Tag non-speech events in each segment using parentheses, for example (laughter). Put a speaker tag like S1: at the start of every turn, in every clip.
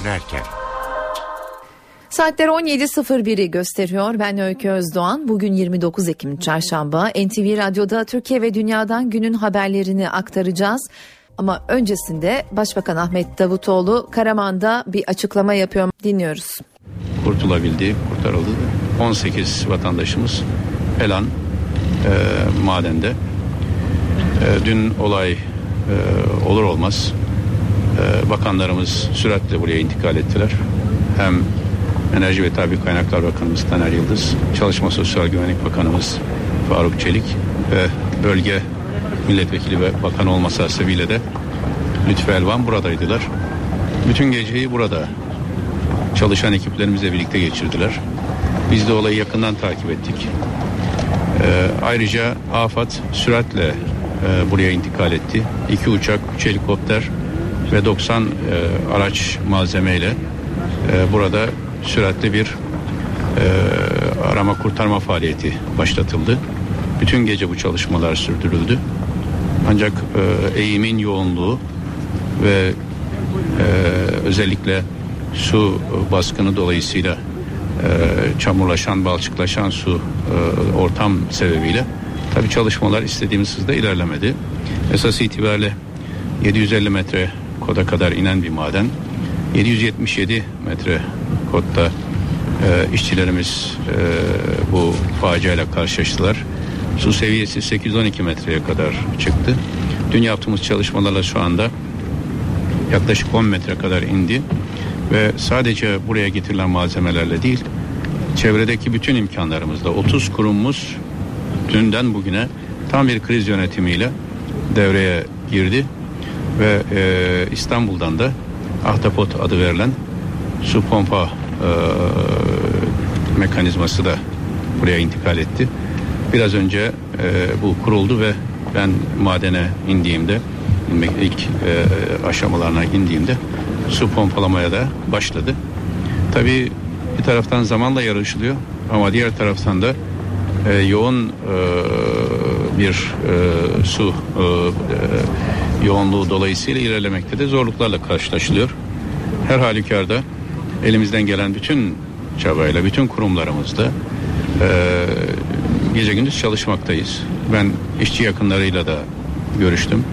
S1: dönerken.
S2: Saatler 17.01'i gösteriyor. Ben Öykü Özdoğan. Bugün 29 Ekim Çarşamba. NTV Radyo'da Türkiye ve Dünya'dan günün haberlerini aktaracağız. Ama öncesinde Başbakan Ahmet Davutoğlu Karaman'da bir açıklama yapıyor. Dinliyoruz.
S3: Kurtulabildi, kurtarıldı. 18 vatandaşımız Elan e, madende. E, dün olay e, olur olmaz bakanlarımız süratle buraya intikal ettiler. Hem Enerji ve Tabi Kaynaklar Bakanımız Taner Yıldız, Çalışma Sosyal Güvenlik Bakanımız Faruk Çelik ve bölge milletvekili ve bakan olması hasebiyle de Lütfü Elvan buradaydılar. Bütün geceyi burada çalışan ekiplerimizle birlikte geçirdiler. Biz de olayı yakından takip ettik. Ee, ayrıca AFAD süratle e, buraya intikal etti. İki uçak, üç helikopter ve 90 e, araç malzemeyle e, burada süratli bir e, arama kurtarma faaliyeti başlatıldı. Bütün gece bu çalışmalar sürdürüldü. Ancak e, eğimin yoğunluğu ve e, özellikle su baskını dolayısıyla e, çamurlaşan, balçıklaşan su e, ortam sebebiyle tabi çalışmalar istediğimiz hızda ilerlemedi. Esas itibariyle 750 metre koda kadar inen bir maden. 777 metre kodda e, işçilerimiz e, bu faciayla karşılaştılar. Su seviyesi 812 metreye kadar çıktı. Dün yaptığımız çalışmalarla şu anda yaklaşık 10 metre kadar indi ve sadece buraya getirilen malzemelerle değil çevredeki bütün imkanlarımızla 30 kurumumuz dünden bugüne tam bir kriz yönetimiyle devreye girdi ve e, İstanbul'dan da Ahtapot adı verilen su pompa e, mekanizması da buraya intikal etti. Biraz önce e, bu kuruldu ve ben madene indiğimde ilk e, aşamalarına indiğimde su pompalamaya da başladı. Tabii bir taraftan zamanla yarışılıyor ama diğer taraftan da e, yoğun e, bir e, su e, e, yoğunluğu dolayısıyla ilerlemekte de zorluklarla karşılaşılıyor. Her halükarda elimizden gelen bütün çabayla, bütün kurumlarımızda e, gece gündüz çalışmaktayız. Ben işçi yakınlarıyla da görüştüm.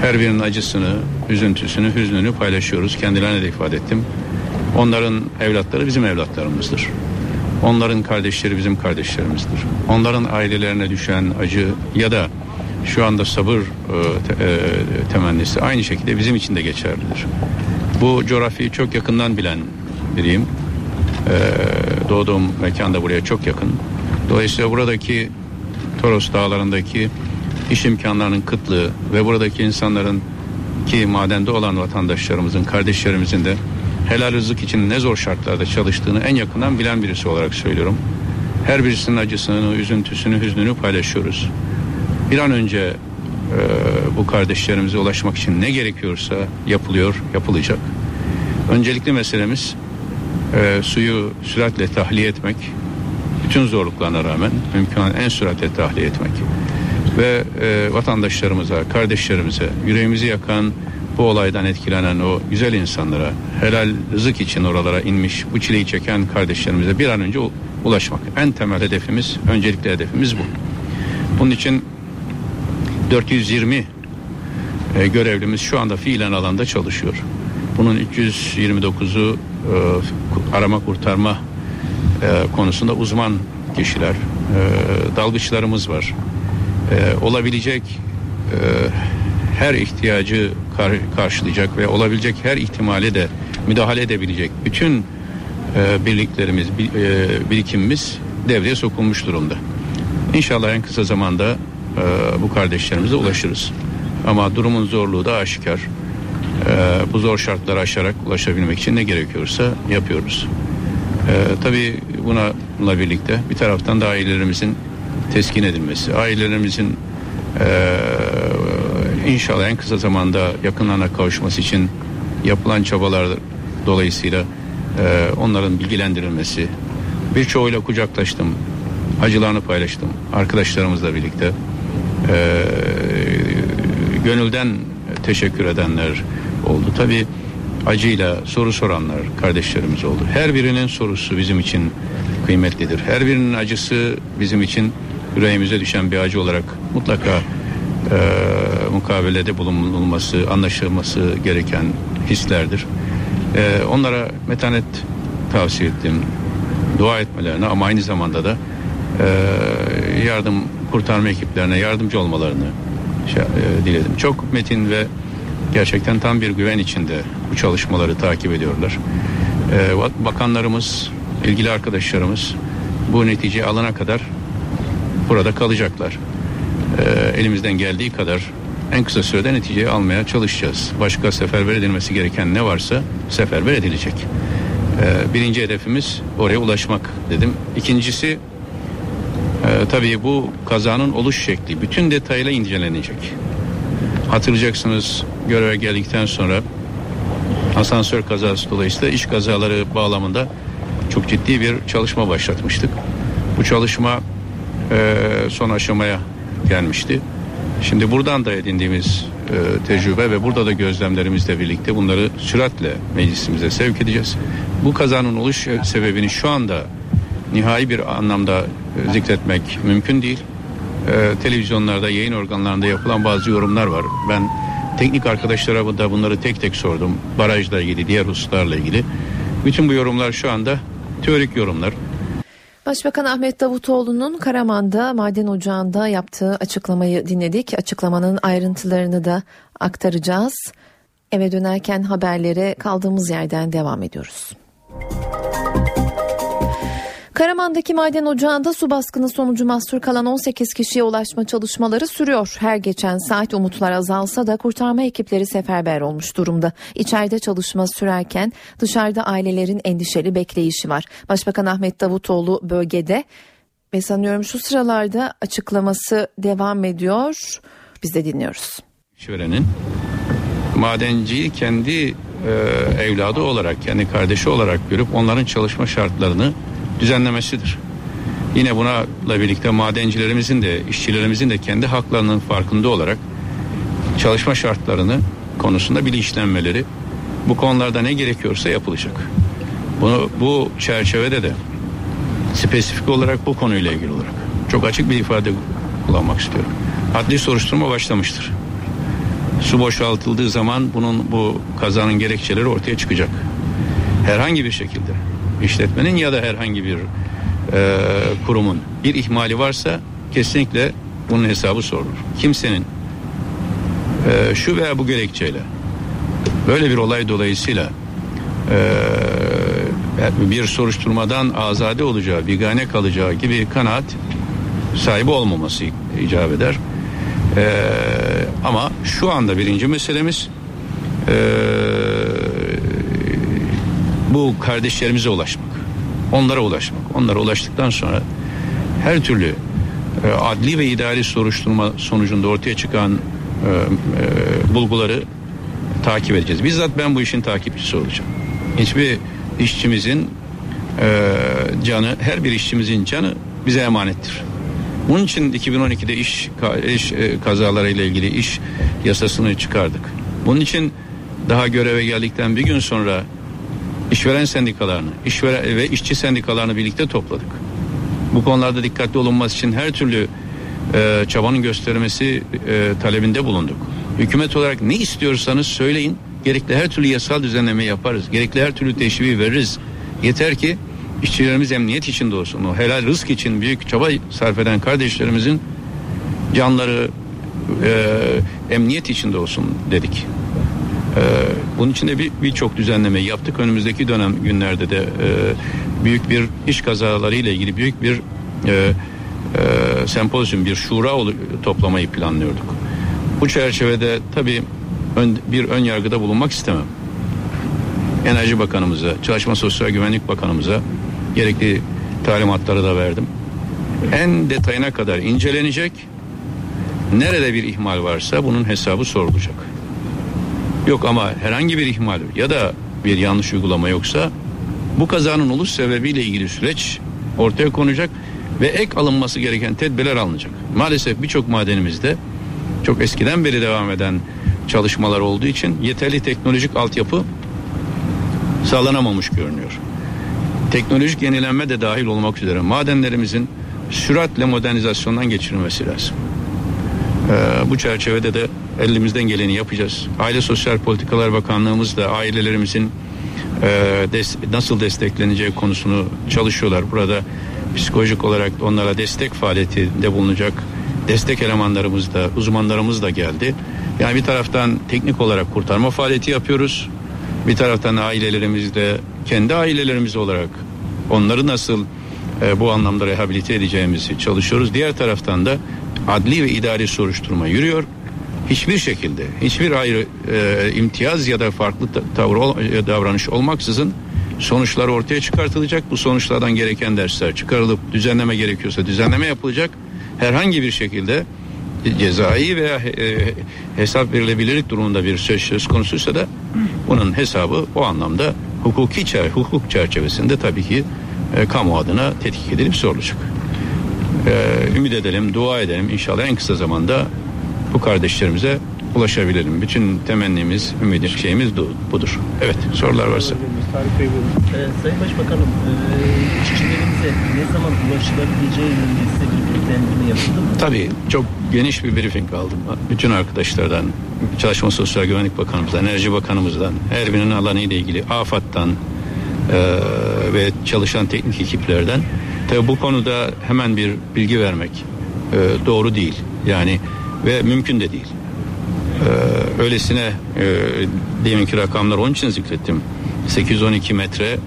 S3: Her birinin acısını, üzüntüsünü, hüznünü paylaşıyoruz. Kendilerine de ifade ettim. Onların evlatları bizim evlatlarımızdır. Onların kardeşleri bizim kardeşlerimizdir. Onların ailelerine düşen acı ya da şu anda sabır e, e, temennisi aynı şekilde bizim için de geçerlidir. Bu coğrafyayı çok yakından bilen biriyim. E, doğduğum mekan da buraya çok yakın. Dolayısıyla buradaki Toros dağlarındaki iş imkanlarının kıtlığı ve buradaki insanların ki madende olan vatandaşlarımızın, kardeşlerimizin de helal rızık için ne zor şartlarda çalıştığını en yakından bilen birisi olarak söylüyorum. Her birisinin acısını, üzüntüsünü, hüznünü paylaşıyoruz. Bir an önce e, bu kardeşlerimize ulaşmak için ne gerekiyorsa yapılıyor, yapılacak. Öncelikli meselemiz e, suyu süratle tahliye etmek, bütün zorluklarına rağmen mümkün en süratle tahliye etmek ve e, vatandaşlarımıza, kardeşlerimize, yüreğimizi yakan bu olaydan etkilenen o güzel insanlara, helal rızık için oralara inmiş, bu çileyi çeken kardeşlerimize bir an önce ulaşmak. En temel hedefimiz, öncelikli hedefimiz bu. Bunun için 420 e, görevlimiz şu anda fiilen alanda çalışıyor. Bunun 329'u e, arama kurtarma e, konusunda uzman kişiler, e, dalgıçlarımız var. E, olabilecek her ihtiyacı kar, karşılayacak ve olabilecek her ihtimale de müdahale edebilecek bütün e, birliklerimiz, bir, e, birikimimiz devreye sokulmuş durumda. İnşallah en kısa zamanda e, bu kardeşlerimize ulaşırız. Ama durumun zorluğu da aşikar. E, bu zor şartları aşarak ulaşabilmek için ne gerekiyorsa yapıyoruz. E, tabii bununla birlikte bir taraftan da ailelerimizin teskin edilmesi, ailelerimizin e, inşallah en kısa zamanda yakınlarına kavuşması için yapılan çabalar dolayısıyla e, onların bilgilendirilmesi. Birçoğuyla kucaklaştım, acılarını paylaştım arkadaşlarımızla birlikte. E, gönülden teşekkür edenler oldu. Tabii acıyla soru soranlar kardeşlerimiz oldu. Her birinin sorusu bizim için kıymetlidir. Her birinin acısı bizim için yüreğimize düşen bir acı olarak mutlaka e, mukabelede bulunulması, anlaşılması gereken hislerdir. E, onlara metanet tavsiye ettim. Dua etmelerini ama aynı zamanda da e, yardım kurtarma ekiplerine yardımcı olmalarını şey, e, diledim. Çok metin ve gerçekten tam bir güven içinde bu çalışmaları takip ediyorlar. E, bakanlarımız, ilgili arkadaşlarımız bu netice alana kadar burada kalacaklar. E, elimizden geldiği kadar en kısa sürede neticeyi almaya çalışacağız. Başka seferber edilmesi gereken ne varsa seferber edilecek. E, birinci hedefimiz oraya ulaşmak dedim. İkincisi ee, tabii bu kazanın oluş şekli bütün detayla incelenecek. Hatırlayacaksınız göreve geldikten sonra asansör kazası dolayısıyla iş kazaları bağlamında çok ciddi bir çalışma başlatmıştık. Bu çalışma e, son aşamaya gelmişti. Şimdi buradan da edindiğimiz e, tecrübe ve burada da gözlemlerimizle birlikte bunları süratle meclisimize sevk edeceğiz. Bu kazanın oluş sebebini şu anda nihai bir anlamda e, zikretmek mümkün değil. Ee, televizyonlarda, yayın organlarında yapılan bazı yorumlar var. Ben teknik arkadaşlara da bunları tek tek sordum. Barajla ilgili, diğer hususlarla ilgili. Bütün bu yorumlar şu anda teorik yorumlar.
S2: Başbakan Ahmet Davutoğlu'nun Karaman'da maden ocağında yaptığı açıklamayı dinledik. Açıklamanın ayrıntılarını da aktaracağız. Eve dönerken haberlere kaldığımız yerden devam ediyoruz. Karaman'daki maden ocağında su baskını sonucu mahsur kalan 18 kişiye ulaşma çalışmaları sürüyor. Her geçen saat umutlar azalsa da kurtarma ekipleri seferber olmuş durumda. İçeride çalışma sürerken dışarıda ailelerin endişeli bekleyişi var. Başbakan Ahmet Davutoğlu bölgede ve sanıyorum şu sıralarda açıklaması devam ediyor. Biz de dinliyoruz.
S3: İşverenin madenciyi kendi e, evladı olarak, kendi kardeşi olarak görüp onların çalışma şartlarını düzenlemesidir. Yine buna birlikte madencilerimizin de işçilerimizin de kendi haklarının farkında olarak çalışma şartlarını konusunda bilinçlenmeleri bu konularda ne gerekiyorsa yapılacak. Bunu bu çerçevede de spesifik olarak bu konuyla ilgili olarak çok açık bir ifade kullanmak istiyorum. Adli soruşturma başlamıştır. Su boşaltıldığı zaman bunun bu kazanın gerekçeleri ortaya çıkacak. Herhangi bir şekilde işletmenin ya da herhangi bir e, kurumun bir ihmali varsa kesinlikle bunun hesabı sorulur. Kimsenin e, şu veya bu gerekçeyle böyle bir olay dolayısıyla e, bir soruşturmadan azade olacağı, bigane kalacağı gibi kanaat sahibi olmaması icap eder. E, ama şu anda birinci meselemiz e, bu kardeşlerimize ulaşmak. Onlara ulaşmak. Onlara ulaştıktan sonra her türlü e, adli ve idari soruşturma sonucunda ortaya çıkan e, e, bulguları takip edeceğiz. Bizzat ben bu işin takipçisi olacağım. Hiçbir işçimizin e, canı, her bir işçimizin canı bize emanettir. Bunun için 2012'de iş, iş e, kazalarıyla ilgili iş yasasını çıkardık. Bunun için daha göreve geldikten bir gün sonra işveren sendikalarını, işveren ve işçi sendikalarını birlikte topladık. Bu konularda dikkatli olunması için her türlü e, çabanın göstermesi e, talebinde bulunduk. Hükümet olarak ne istiyorsanız söyleyin. Gerekli her türlü yasal düzenleme yaparız. Gerekli her türlü teşviği veririz. Yeter ki işçilerimiz emniyet içinde olsun. O helal rızk için büyük çaba sarf eden kardeşlerimizin canları e, emniyet içinde olsun dedik. Ee, bunun için de birçok bir düzenleme yaptık. Önümüzdeki dönem günlerde de e, büyük bir iş kazaları ile ilgili büyük bir e, e, sempozyum, bir şura toplamayı planlıyorduk. Bu çerçevede tabii bir ön yargıda bulunmak istemem. Enerji Bakanımıza, Çalışma Sosyal Güvenlik Bakanımıza gerekli talimatları da verdim. En detayına kadar incelenecek. Nerede bir ihmal varsa bunun hesabı sorulacak. Yok ama herhangi bir ihmal ya da bir yanlış uygulama yoksa bu kazanın oluş sebebiyle ilgili süreç ortaya konacak ve ek alınması gereken tedbirler alınacak. Maalesef birçok madenimizde çok eskiden beri devam eden çalışmalar olduğu için yeterli teknolojik altyapı sağlanamamış görünüyor. Teknolojik yenilenme de dahil olmak üzere madenlerimizin süratle modernizasyondan geçirilmesi lazım. Ee, bu çerçevede de elimizden geleni yapacağız. Aile Sosyal Politikalar Bakanlığımız da ailelerimizin e, nasıl destekleneceği konusunu çalışıyorlar. Burada psikolojik olarak onlara destek faaliyetinde bulunacak destek elemanlarımız da uzmanlarımız da geldi. Yani bir taraftan teknik olarak kurtarma faaliyeti yapıyoruz. Bir taraftan ailelerimizde kendi ailelerimiz olarak onları nasıl e, bu anlamda rehabilite edeceğimizi çalışıyoruz. Diğer taraftan da adli ve idari soruşturma yürüyor. Hiçbir şekilde hiçbir ayrı e, imtiyaz ya da farklı tavır davranış olmaksızın sonuçlar ortaya çıkartılacak. Bu sonuçlardan gereken dersler çıkarılıp düzenleme gerekiyorsa düzenleme yapılacak. Herhangi bir şekilde cezai veya e, hesap verilebilirlik durumunda bir söz, söz konusuysa da bunun hesabı o anlamda hukuki çer hukuk çerçevesinde tabii ki e, kamu adına tetkik edilip sorulacak. E, ümit edelim, dua edelim inşallah en kısa zamanda bu kardeşlerimize ulaşabilelim. Bütün temennimiz, ümidimiz, şeyimiz budur. Evet, sorular varsa.
S1: Ee, Sayın Başbakanım, e, işçilerimize ne zaman ulaşılabileceği yönünde size bir bilgilendirme yapıldı mı?
S3: Tabii, çok geniş bir briefing aldım. Bütün arkadaşlardan, Çalışma Sosyal Güvenlik Bakanımızdan, Enerji Bakanımızdan, her birinin alanı ile ilgili AFAD'dan e, ve çalışan teknik ekiplerden. Tabii bu konuda hemen bir bilgi vermek e, doğru değil. Yani ve mümkün de değil. Ee, öylesine e, deminki rakamlar onun için zikrettim. 812 metre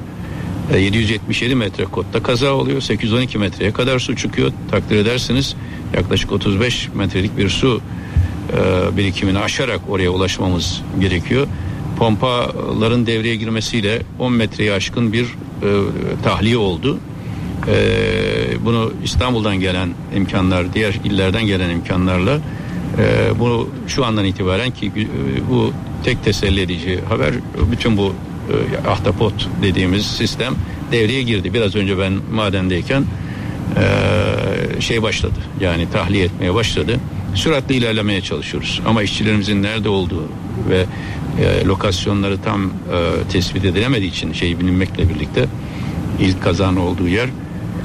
S3: 777 e, metre kotta kaza oluyor. 812 metreye kadar su çıkıyor. Takdir edersiniz yaklaşık 35 metrelik bir su e, birikimini aşarak oraya ulaşmamız gerekiyor. Pompaların devreye girmesiyle 10 metreyi aşkın bir e, tahliye oldu. E, bunu İstanbul'dan gelen imkanlar, diğer illerden gelen imkanlarla e, bunu şu andan itibaren ki e, bu tek teselli edici haber bütün bu e, ahtapot dediğimiz sistem devreye girdi. Biraz önce ben madendeyken e, şey başladı. Yani tahliye etmeye başladı. Süratli ilerlemeye çalışıyoruz. Ama işçilerimizin nerede olduğu ve e, lokasyonları tam e, tespit edilemediği için şey bilinmekle birlikte ilk kazan olduğu yer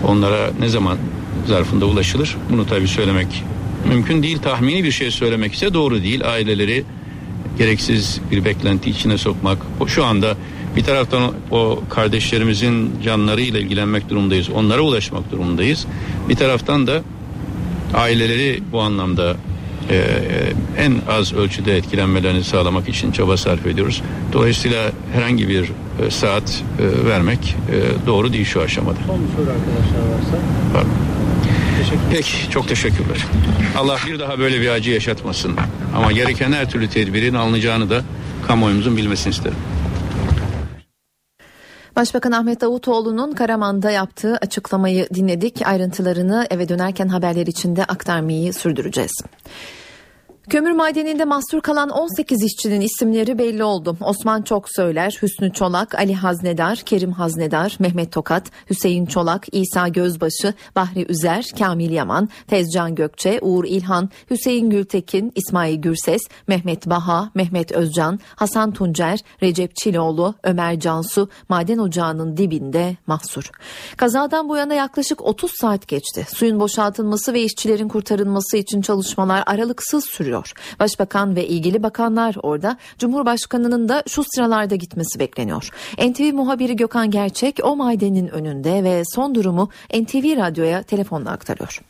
S3: onlara ne zaman zarfında ulaşılır? Bunu tabii söylemek mümkün değil. Tahmini bir şey söylemek ise doğru değil. Aileleri gereksiz bir beklenti içine sokmak. Şu anda bir taraftan o kardeşlerimizin canlarıyla ilgilenmek durumundayız. Onlara ulaşmak durumundayız. Bir taraftan da aileleri bu anlamda e, en az ölçüde etkilenmelerini sağlamak için çaba sarf ediyoruz. Dolayısıyla herhangi bir e, saat e, vermek e, doğru değil şu aşamada.
S1: Son soru arkadaşlar varsa. Pardon.
S3: Peki çok teşekkürler. Allah bir daha böyle bir acı yaşatmasın. Ama gereken her türlü tedbirin alınacağını da kamuoyumuzun bilmesini isterim.
S2: Başbakan Ahmet Davutoğlu'nun Karaman'da yaptığı açıklamayı dinledik. Ayrıntılarını eve dönerken haberler içinde aktarmayı sürdüreceğiz. Kömür madeninde mahsur kalan 18 işçinin isimleri belli oldu. Osman Çok Söyler, Hüsnü Çolak, Ali Haznedar, Kerim Haznedar, Mehmet Tokat, Hüseyin Çolak, İsa Gözbaşı, Bahri Üzer, Kamil Yaman, Tezcan Gökçe, Uğur İlhan, Hüseyin Gültekin, İsmail Gürses, Mehmet Baha, Mehmet Özcan, Hasan Tuncer, Recep Çiloğlu, Ömer Cansu maden ocağının dibinde mahsur. Kazadan bu yana yaklaşık 30 saat geçti. Suyun boşaltılması ve işçilerin kurtarılması için çalışmalar aralıksız sürüyor bekliyor. Başbakan ve ilgili bakanlar orada. Cumhurbaşkanının da şu sıralarda gitmesi bekleniyor. NTV muhabiri Gökhan Gerçek o madenin önünde ve son durumu NTV Radyo'ya telefonla aktarıyor.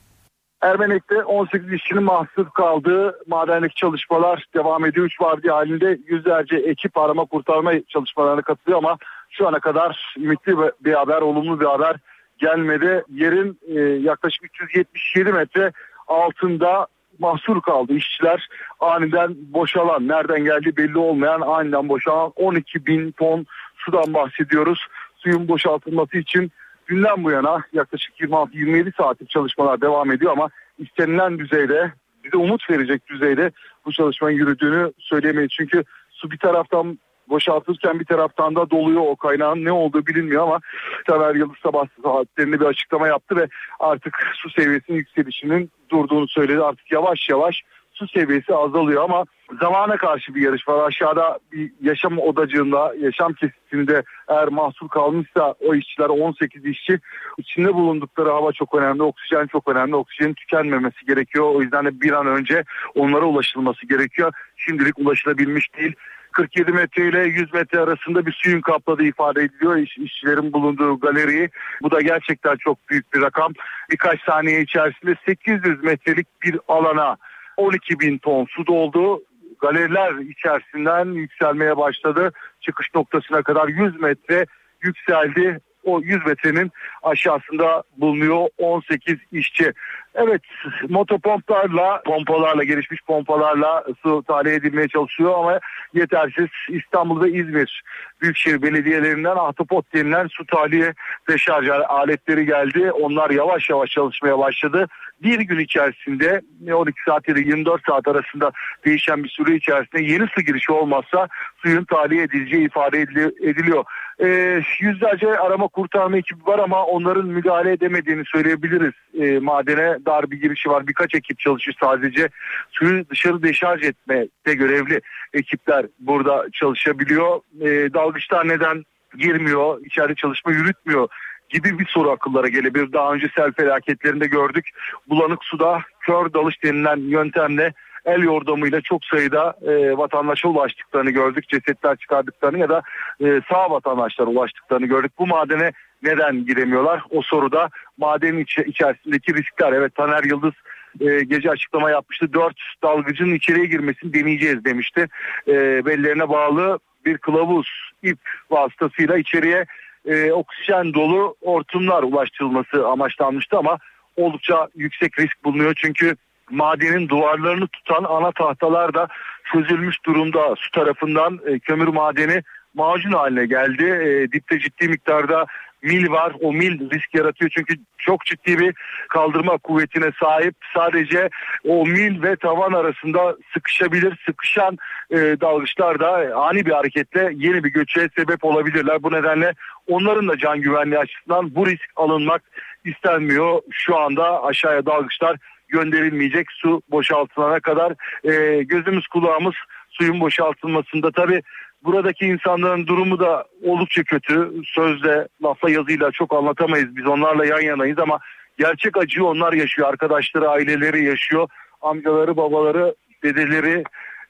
S4: Ermenek'te 18 işçinin mahsur kaldığı madendeki çalışmalar devam ediyor. 3 vardiya halinde yüzlerce ekip arama kurtarma çalışmalarına katılıyor ama şu ana kadar ümitli bir haber, olumlu bir haber gelmedi. Yerin e, yaklaşık 377 metre altında mahsur kaldı. İşçiler aniden boşalan, nereden geldiği belli olmayan aniden boşalan 12 bin ton sudan bahsediyoruz. Suyun boşaltılması için dünden bu yana yaklaşık 26-27 saatlik çalışmalar devam ediyor ama istenilen düzeyde bize umut verecek düzeyde bu çalışmanın yürüdüğünü söyleyemeyiz. Çünkü su bir taraftan boşaltırken bir taraftan da doluyor o kaynağın ne olduğu bilinmiyor ama Tamer Yıldız sabah saatlerinde bir açıklama yaptı ve artık su seviyesinin yükselişinin durduğunu söyledi. Artık yavaş yavaş su seviyesi azalıyor ama zamana karşı bir yarış var. Aşağıda bir yaşam odacığında, yaşam kesitinde eğer mahsur kalmışsa o işçiler 18 işçi içinde bulundukları hava çok önemli, oksijen çok önemli. Oksijenin tükenmemesi gerekiyor. O yüzden de bir an önce onlara ulaşılması gerekiyor. Şimdilik ulaşılabilmiş değil. 47 metre ile 100 metre arasında bir suyun kapladığı ifade ediliyor iş, işçilerin bulunduğu galeriyi. Bu da gerçekten çok büyük bir rakam. Birkaç saniye içerisinde 800 metrelik bir alana 12 bin ton su doldu. Galeriler içerisinden yükselmeye başladı. Çıkış noktasına kadar 100 metre yükseldi. O 100 metrenin aşağısında bulunuyor 18 işçi. Evet motopomplarla, pompalarla, gelişmiş pompalarla su tahliye edilmeye çalışıyor ama yetersiz. İstanbul ve İzmir Büyükşehir Belediyelerinden ahtapot denilen su tahliye deşarj aletleri geldi. Onlar yavaş yavaş çalışmaya başladı. Bir gün içerisinde 12 saat ya da 24 saat arasında değişen bir süre içerisinde yeni su girişi olmazsa suyun tahliye edileceği ifade ediliyor. E, yüzlerce arama kurtarma ekibi var ama onların müdahale edemediğini söyleyebiliriz. E, madene dar bir girişi var. Birkaç ekip çalışıyor sadece. Suyu dışarı deşarj etmekte görevli ekipler burada çalışabiliyor. E, dalgıçlar neden girmiyor, içeride çalışma yürütmüyor gibi bir soru akıllara gelebilir. Daha önce sel felaketlerinde gördük. Bulanık suda kör dalış denilen yöntemle el yordamıyla çok sayıda e, vatandaşa ulaştıklarını gördük. Cesetler çıkardıklarını ya da e, sağ vatandaşlara ulaştıklarını gördük. Bu madene neden giremiyorlar? O soruda madenin içi, içerisindeki riskler. Evet Taner Yıldız e, gece açıklama yapmıştı. Dört dalgıcının içeriye girmesini deneyeceğiz demişti. E, bellerine bağlı bir kılavuz ip vasıtasıyla içeriye e, oksijen dolu hortumlar ulaştırılması amaçlanmıştı ama oldukça yüksek risk bulunuyor. Çünkü madenin duvarlarını tutan ana tahtalar da çözülmüş durumda. Su tarafından e, kömür madeni macun haline geldi. E, dipte ciddi miktarda mil var. O mil risk yaratıyor çünkü çok ciddi bir kaldırma kuvvetine sahip. Sadece o mil ve tavan arasında sıkışabilir. Sıkışan e, dalgıçlar da ani bir hareketle yeni bir göçe sebep olabilirler. Bu nedenle onların da can güvenliği açısından bu risk alınmak istenmiyor. Şu anda aşağıya dalgıçlar gönderilmeyecek su boşaltılana kadar e, gözümüz kulağımız suyun boşaltılmasında tabi buradaki insanların durumu da oldukça kötü. Sözle lafla yazıyla çok anlatamayız. Biz onlarla yan yanayız ama gerçek acıyı onlar yaşıyor. Arkadaşları aileleri yaşıyor. Amcaları babaları dedeleri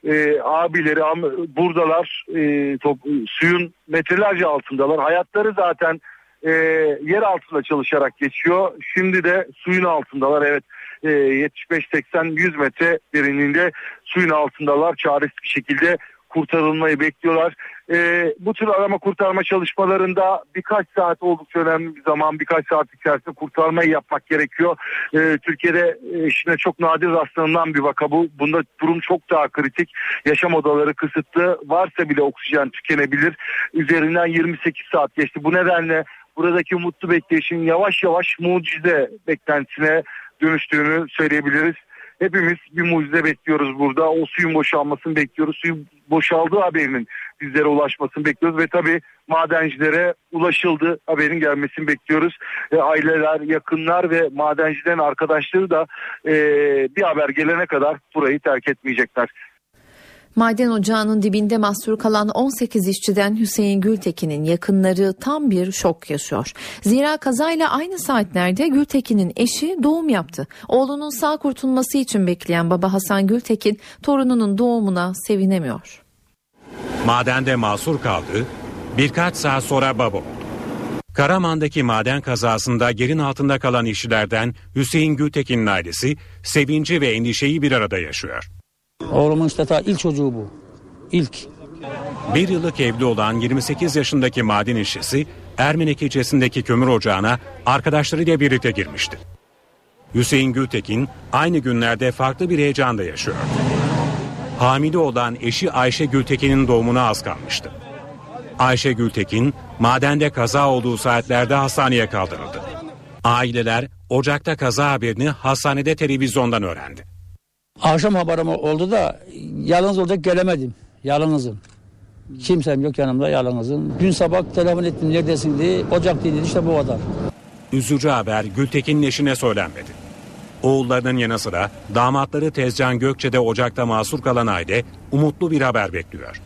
S4: e, abileri am, buradalar. E, top, suyun metrelerce altındalar. Hayatları zaten e, yer altında çalışarak geçiyor. Şimdi de suyun altındalar. Evet e, 75-80-100 metre derinliğinde suyun altındalar. Çaresiz bir şekilde kurtarılmayı bekliyorlar. E, bu tür arama kurtarma çalışmalarında birkaç saat oldukça önemli bir zaman birkaç saat içerisinde kurtarmayı yapmak gerekiyor. E, Türkiye'de işine çok nadir rastlanılan bir vaka bu. Bunda durum çok daha kritik. Yaşam odaları kısıtlı. Varsa bile oksijen tükenebilir. Üzerinden 28 saat geçti. Bu nedenle buradaki mutlu bekleyişin yavaş yavaş mucize beklentisine dönüştüğünü söyleyebiliriz. Hepimiz bir mucize bekliyoruz burada. O suyun boşalmasını bekliyoruz. Suyun boşaldığı haberinin bizlere ulaşmasını bekliyoruz ve tabii madencilere ulaşıldı haberin gelmesini bekliyoruz. E, aileler, yakınlar ve madencilerin arkadaşları da e, bir haber gelene kadar burayı terk etmeyecekler.
S2: Maden ocağının dibinde mahsur kalan 18 işçiden Hüseyin Gültekin'in yakınları tam bir şok yaşıyor. Zira kazayla aynı saatlerde Gültekin'in eşi doğum yaptı. Oğlunun sağ kurtulması için bekleyen baba Hasan Gültekin torununun doğumuna sevinemiyor.
S5: Madende mahsur kaldı, birkaç saat sonra baba Karaman'daki maden kazasında yerin altında kalan işçilerden Hüseyin Gültekin'in ailesi sevinci ve endişeyi bir arada yaşıyor.
S6: Oğlumun işte ta ilk çocuğu bu. İlk.
S5: Bir yıllık evli olan 28 yaşındaki maden işçisi Ermenek ilçesindeki kömür ocağına arkadaşlarıyla birlikte girmişti. Hüseyin Gültekin aynı günlerde farklı bir heyecanda yaşıyor. Hamile olan eşi Ayşe Gültekin'in doğumuna az kalmıştı. Ayşe Gültekin madende kaza olduğu saatlerde hastaneye kaldırıldı. Aileler ocakta kaza haberini hastanede televizyondan öğrendi.
S6: Akşam haberim oldu da yalnız olacak gelemedim. Yalnızım. Kimsem yok yanımda yalnızım. Dün sabah telefon ettim neredesin diye. Ocak dedi işte bu kadar.
S5: Üzücü haber Gültekin'in eşine söylenmedi. Oğullarının yanı sıra damatları Tezcan Gökçe'de ocakta mahsur kalan aile umutlu bir haber bekliyor.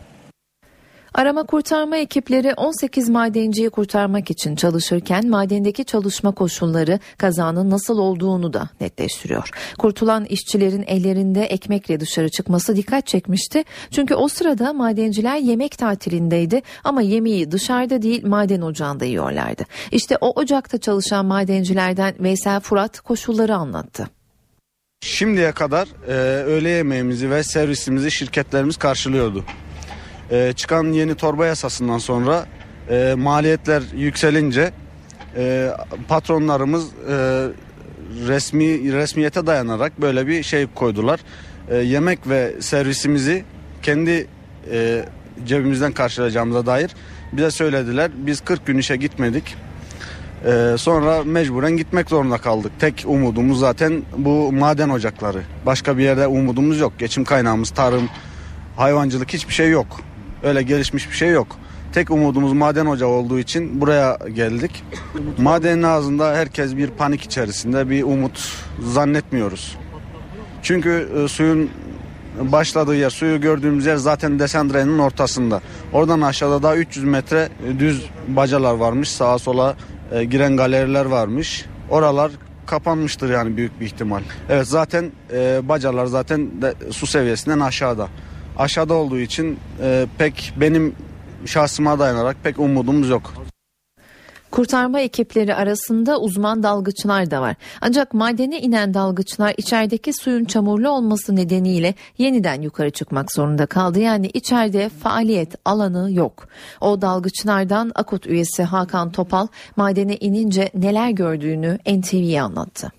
S2: Arama kurtarma ekipleri 18 madenciyi kurtarmak için çalışırken madendeki çalışma koşulları kazanın nasıl olduğunu da netleştiriyor. Kurtulan işçilerin ellerinde ekmekle dışarı çıkması dikkat çekmişti. Çünkü o sırada madenciler yemek tatilindeydi ama yemeği dışarıda değil maden ocağında yiyorlardı. İşte o ocakta çalışan madencilerden Veysel Furat koşulları anlattı.
S7: Şimdiye kadar e, öğle yemeğimizi ve servisimizi şirketlerimiz karşılıyordu. E, çıkan yeni torba yasasından sonra e, maliyetler yükselince e, patronlarımız e, resmi resmiyete dayanarak böyle bir şey koydular. E, yemek ve servisimizi kendi e, cebimizden karşılayacağımıza dair bize söylediler. Biz 40 gün işe gitmedik. Ee, sonra mecburen gitmek zorunda kaldık. Tek umudumuz zaten bu maden ocakları. Başka bir yerde umudumuz yok. Geçim kaynağımız tarım, hayvancılık hiçbir şey yok. Öyle gelişmiş bir şey yok. Tek umudumuz maden ocağı olduğu için buraya geldik. Madenin ağzında herkes bir panik içerisinde bir umut zannetmiyoruz. Çünkü e, suyun başladığı yer, suyu gördüğümüz yer zaten Desendre'nin ortasında. Oradan aşağıda daha 300 metre düz bacalar varmış. Sağa sola e, giren galeriler varmış. Oralar kapanmıştır yani büyük bir ihtimal. Evet zaten e, bacalar zaten de, su seviyesinden aşağıda. Aşağıda olduğu için e, pek benim şahsıma dayanarak pek umudumuz yok.
S2: Kurtarma ekipleri arasında uzman dalgıçlar da var. Ancak madene inen dalgıçlar içerideki suyun çamurlu olması nedeniyle yeniden yukarı çıkmak zorunda kaldı. Yani içeride faaliyet alanı yok. O dalgıçlardan AKUT üyesi Hakan Topal madene inince neler gördüğünü NTV'ye anlattı.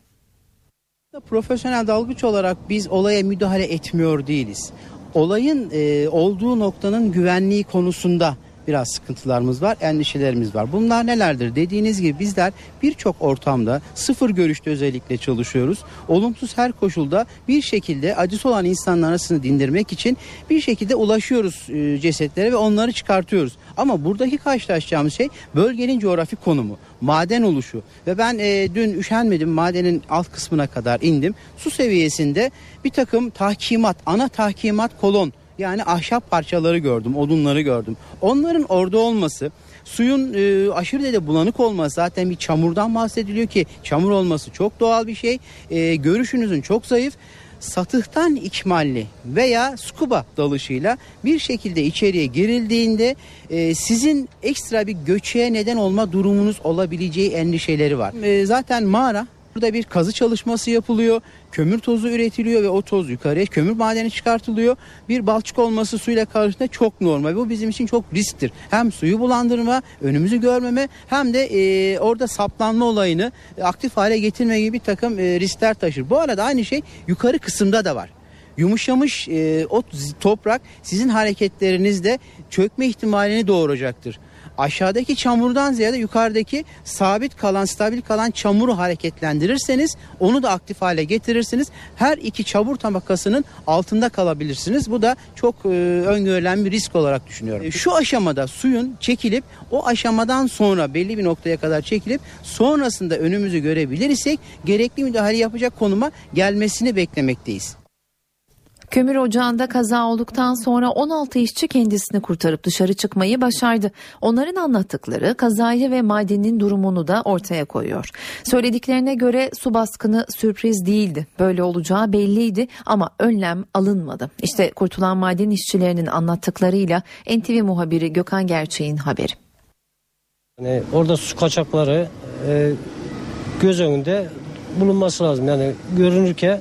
S8: Profesyonel dalgıç olarak biz olaya müdahale etmiyor değiliz. Olayın e, olduğu noktanın güvenliği konusunda biraz sıkıntılarımız var, endişelerimiz var. Bunlar nelerdir? Dediğiniz gibi bizler birçok ortamda sıfır görüşte özellikle çalışıyoruz. Olumsuz her koşulda bir şekilde acısı olan insanlar arasını dindirmek için bir şekilde ulaşıyoruz e, cesetlere ve onları çıkartıyoruz. Ama buradaki karşılaşacağımız şey bölgenin coğrafik konumu, maden oluşu ve ben e, dün üşenmedim madenin alt kısmına kadar indim. Su seviyesinde bir takım tahkimat, ana tahkimat kolon yani ahşap parçaları gördüm, odunları gördüm. Onların orada olması, suyun e, aşırı derece bulanık olması zaten bir çamurdan bahsediliyor ki çamur olması çok doğal bir şey. E, görüşünüzün çok zayıf. Satıhtan ikmalli veya scuba dalışıyla bir şekilde içeriye girildiğinde e, sizin ekstra bir göçeye neden olma durumunuz olabileceği endişeleri var. E, zaten mağara Burada bir kazı çalışması yapılıyor. Kömür tozu üretiliyor ve o toz yukarıya kömür madeni çıkartılıyor. Bir balçık olması suyla karıştığında çok normal. Bu bizim için çok risktir. Hem suyu bulandırma, önümüzü görmeme hem de e, orada saplanma olayını aktif hale getirme gibi bir takım e, riskler taşır. Bu arada aynı şey yukarı kısımda da var yumuşamış e, o toprak sizin hareketlerinizde çökme ihtimalini doğuracaktır aşağıdaki çamurdan ziyade yukarıdaki sabit kalan, stabil kalan çamuru hareketlendirirseniz onu da aktif hale getirirsiniz. Her iki çamur tabakasının altında kalabilirsiniz. Bu da çok e, öngörülen bir risk olarak düşünüyorum. Şu aşamada suyun çekilip o aşamadan sonra belli bir noktaya kadar çekilip sonrasında önümüzü görebilir isek gerekli müdahale yapacak konuma gelmesini beklemekteyiz.
S2: Kömür ocağında kaza olduktan sonra 16 işçi kendisini kurtarıp dışarı çıkmayı başardı. Onların anlattıkları kazayı ve madenin durumunu da ortaya koyuyor. Söylediklerine göre su baskını sürpriz değildi. Böyle olacağı belliydi ama önlem alınmadı. İşte kurtulan maden işçilerinin anlattıklarıyla NTV muhabiri Gökhan Gerçeğin haberi.
S9: Yani orada su kaçakları e, göz önünde bulunması lazım. Yani görünürken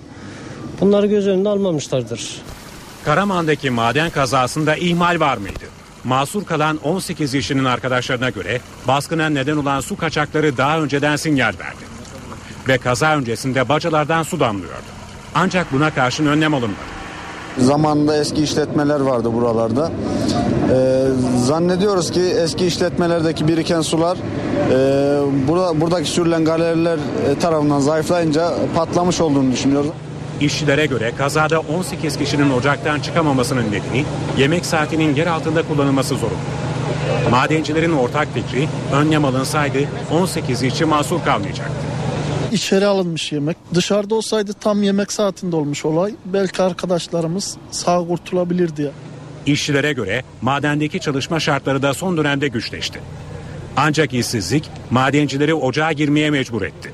S9: Bunları göz önünde almamışlardır.
S5: Karaman'daki maden kazasında ihmal var mıydı? Masur kalan 18 işinin arkadaşlarına göre baskına neden olan su kaçakları daha önceden sinyal verdi. Ve kaza öncesinde bacalardan su damlıyordu. Ancak buna karşın önlem alınmadı.
S7: Zamanında eski işletmeler vardı buralarda. Ee, zannediyoruz ki eski işletmelerdeki biriken sular e, burada buradaki sürülen galeriler e, tarafından zayıflayınca patlamış olduğunu düşünüyoruz.
S5: İşçilere göre kazada 18 kişinin ocaktan çıkamamasının nedeni yemek saatinin yer altında kullanılması zorunlu. Madencilerin ortak fikri önlem alınsaydı 18 işçi mahsur kalmayacaktı.
S10: içeri alınmış yemek. Dışarıda olsaydı tam yemek saatinde olmuş olay. Belki arkadaşlarımız sağ kurtulabilirdi ya.
S5: İşçilere göre madendeki çalışma şartları da son dönemde güçleşti. Ancak işsizlik madencileri ocağa girmeye mecbur etti.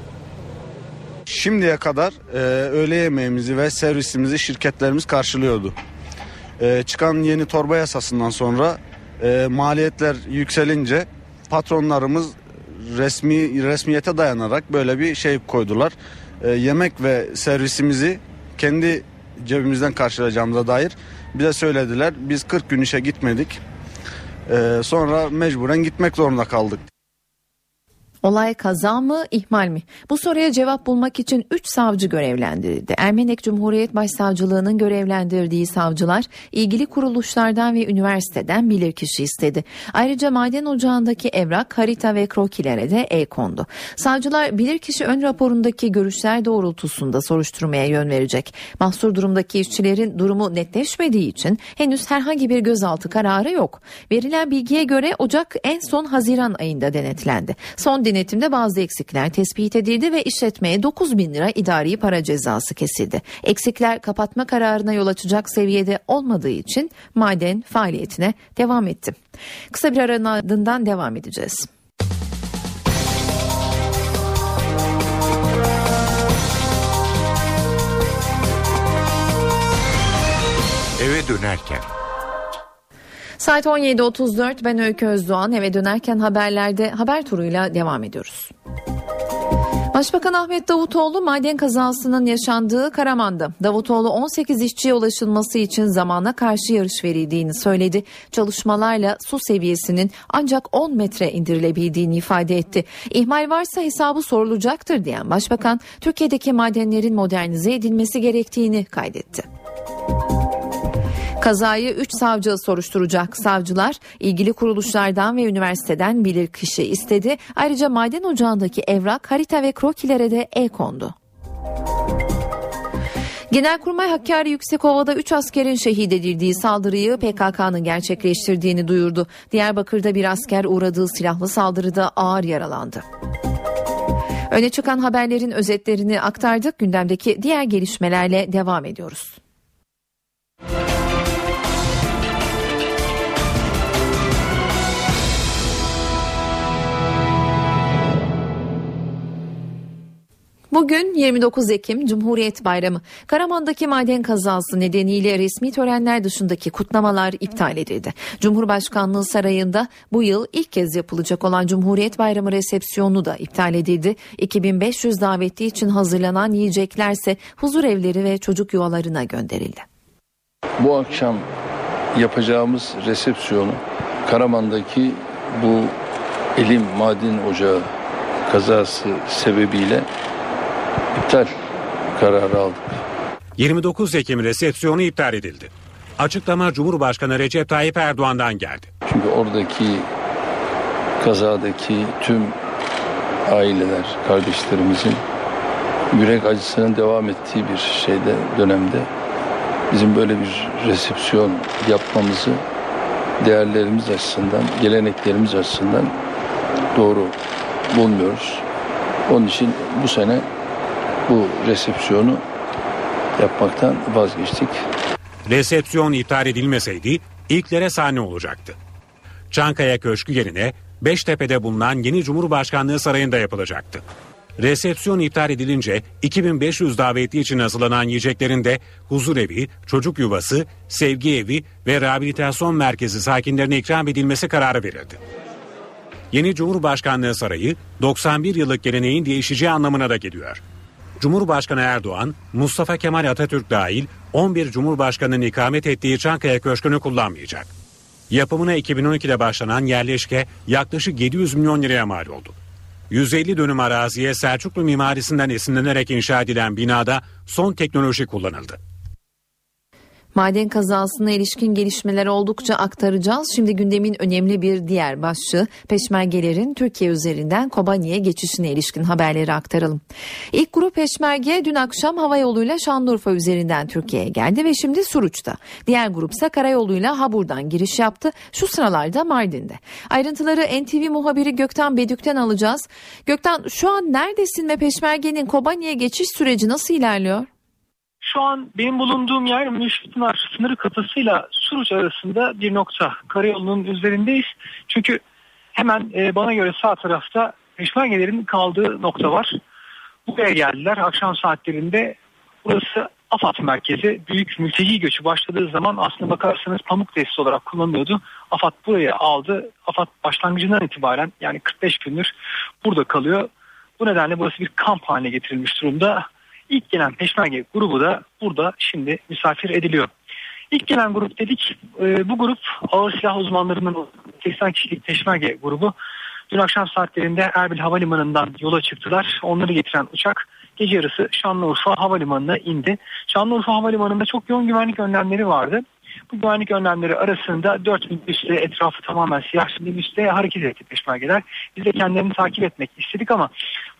S7: Şimdiye kadar e, öğle yemeğimizi ve servisimizi şirketlerimiz karşılıyordu. E, çıkan yeni torba yasasından sonra e, maliyetler yükselince patronlarımız resmi resmiyete dayanarak böyle bir şey koydular. E, yemek ve servisimizi kendi cebimizden karşılayacağımıza dair bize söylediler. Biz 40 gün işe gitmedik. E, sonra mecburen gitmek zorunda kaldık.
S2: Olay kaza mı, ihmal mi? Bu soruya cevap bulmak için 3 savcı görevlendirildi. Ermenek Cumhuriyet Başsavcılığı'nın görevlendirdiği savcılar ilgili kuruluşlardan ve üniversiteden bilirkişi istedi. Ayrıca maden ocağındaki evrak, harita ve krokilere de el kondu. Savcılar bilirkişi ön raporundaki görüşler doğrultusunda soruşturmaya yön verecek. Mahsur durumdaki işçilerin durumu netleşmediği için henüz herhangi bir gözaltı kararı yok. Verilen bilgiye göre Ocak en son Haziran ayında denetlendi. Son denetimde bazı eksikler tespit edildi ve işletmeye 9 bin lira idari para cezası kesildi. Eksikler kapatma kararına yol açacak seviyede olmadığı için maden faaliyetine devam etti. Kısa bir aranın ardından devam edeceğiz.
S11: Eve dönerken
S2: Saat 17.34 ben Öykü Özdoğan eve dönerken haberlerde haber turuyla devam ediyoruz. Başbakan Ahmet Davutoğlu maden kazasının yaşandığı Karaman'da. Davutoğlu 18 işçiye ulaşılması için zamana karşı yarış verildiğini söyledi. Çalışmalarla su seviyesinin ancak 10 metre indirilebildiğini ifade etti. İhmal varsa hesabı sorulacaktır diyen Başbakan Türkiye'deki madenlerin modernize edilmesi gerektiğini kaydetti. Kazayı 3 savcı soruşturacak. Savcılar ilgili kuruluşlardan ve üniversiteden bilirkişi istedi. Ayrıca maden ocağındaki evrak, harita ve krokilere de el kondu. Genelkurmay Hakkari Yüksekova'da 3 askerin şehit edildiği saldırıyı PKK'nın gerçekleştirdiğini duyurdu. Diyarbakır'da bir asker uğradığı silahlı saldırıda ağır yaralandı. Öne çıkan haberlerin özetlerini aktardık. Gündemdeki diğer gelişmelerle devam ediyoruz. Bugün 29 Ekim Cumhuriyet Bayramı. Karaman'daki maden kazası nedeniyle resmi törenler dışındaki kutlamalar iptal edildi. Cumhurbaşkanlığı Sarayı'nda bu yıl ilk kez yapılacak olan Cumhuriyet Bayramı resepsiyonu da iptal edildi. 2500 davetli için hazırlanan yiyeceklerse huzur evleri ve çocuk yuvalarına gönderildi.
S12: Bu akşam yapacağımız resepsiyonu Karaman'daki bu elim maden ocağı kazası sebebiyle iptal kararı aldık.
S5: 29 Ekim resepsiyonu iptal edildi. Açıklama Cumhurbaşkanı Recep Tayyip Erdoğan'dan geldi.
S12: Çünkü oradaki kazadaki tüm aileler, kardeşlerimizin yürek acısının devam ettiği bir şeyde, dönemde bizim böyle bir resepsiyon yapmamızı değerlerimiz açısından, geleneklerimiz açısından doğru bulmuyoruz. Onun için bu sene bu resepsiyonu yapmaktan vazgeçtik.
S5: Resepsiyon iptal edilmeseydi ilklere sahne olacaktı. Çankaya Köşkü yerine Beştepe'de bulunan yeni Cumhurbaşkanlığı Sarayı'nda yapılacaktı. Resepsiyon iptal edilince 2500 davetli için hazırlanan yiyeceklerin de huzur evi, çocuk yuvası, sevgi evi ve rehabilitasyon merkezi sakinlerine ikram edilmesi kararı verildi. Yeni Cumhurbaşkanlığı Sarayı 91 yıllık geleneğin değişeceği anlamına da geliyor. Cumhurbaşkanı Erdoğan, Mustafa Kemal Atatürk dahil 11 Cumhurbaşkanı'nın ikamet ettiği Çankaya Köşkü'nü kullanmayacak. Yapımına 2012'de başlanan yerleşke yaklaşık 700 milyon liraya mal oldu. 150 dönüm araziye Selçuklu mimarisinden esinlenerek inşa edilen binada son teknoloji kullanıldı.
S2: Maden kazasına ilişkin gelişmeler oldukça aktaracağız. Şimdi gündemin önemli bir diğer başlığı peşmergelerin Türkiye üzerinden Kobani'ye geçişine ilişkin haberleri aktaralım. İlk grup peşmerge dün akşam hava yoluyla Şanlıurfa üzerinden Türkiye'ye geldi ve şimdi Suruç'ta. Diğer grupsa karayoluyla Habur'dan giriş yaptı. Şu sıralarda Mardin'de. Ayrıntıları NTV muhabiri Gökten Bedük'ten alacağız. Gökten şu an neredesin ve peşmergenin Kobani'ye geçiş süreci nasıl ilerliyor?
S13: Şu an benim bulunduğum yer Müşpınar sınırı kapısıyla Suruç arasında bir nokta. Karayolunun üzerindeyiz. Çünkü hemen e, bana göre sağ tarafta peşmergelerin kaldığı nokta var. Buraya geldiler akşam saatlerinde. Burası AFAD merkezi. Büyük mülteci göçü başladığı zaman aslında bakarsanız pamuk tesisi olarak kullanılıyordu. AFAD buraya aldı. AFAD başlangıcından itibaren yani 45 gündür burada kalıyor. Bu nedenle burası bir kamp haline getirilmiş durumda. İlk gelen peşmerge grubu da burada şimdi misafir ediliyor. İlk gelen grup dedik e, bu grup ağır silah uzmanlarının 80 kişilik peşmerge grubu dün akşam saatlerinde Erbil Havalimanı'ndan yola çıktılar. Onları getiren uçak gece yarısı Şanlıurfa Havalimanı'na indi. Şanlıurfa Havalimanı'nda çok yoğun güvenlik önlemleri vardı. Bu güvenlik önlemleri arasında 4 minibüsle etrafı tamamen siyah minibüsle hareket etti peşmergeler. Biz de kendilerini takip etmek istedik ama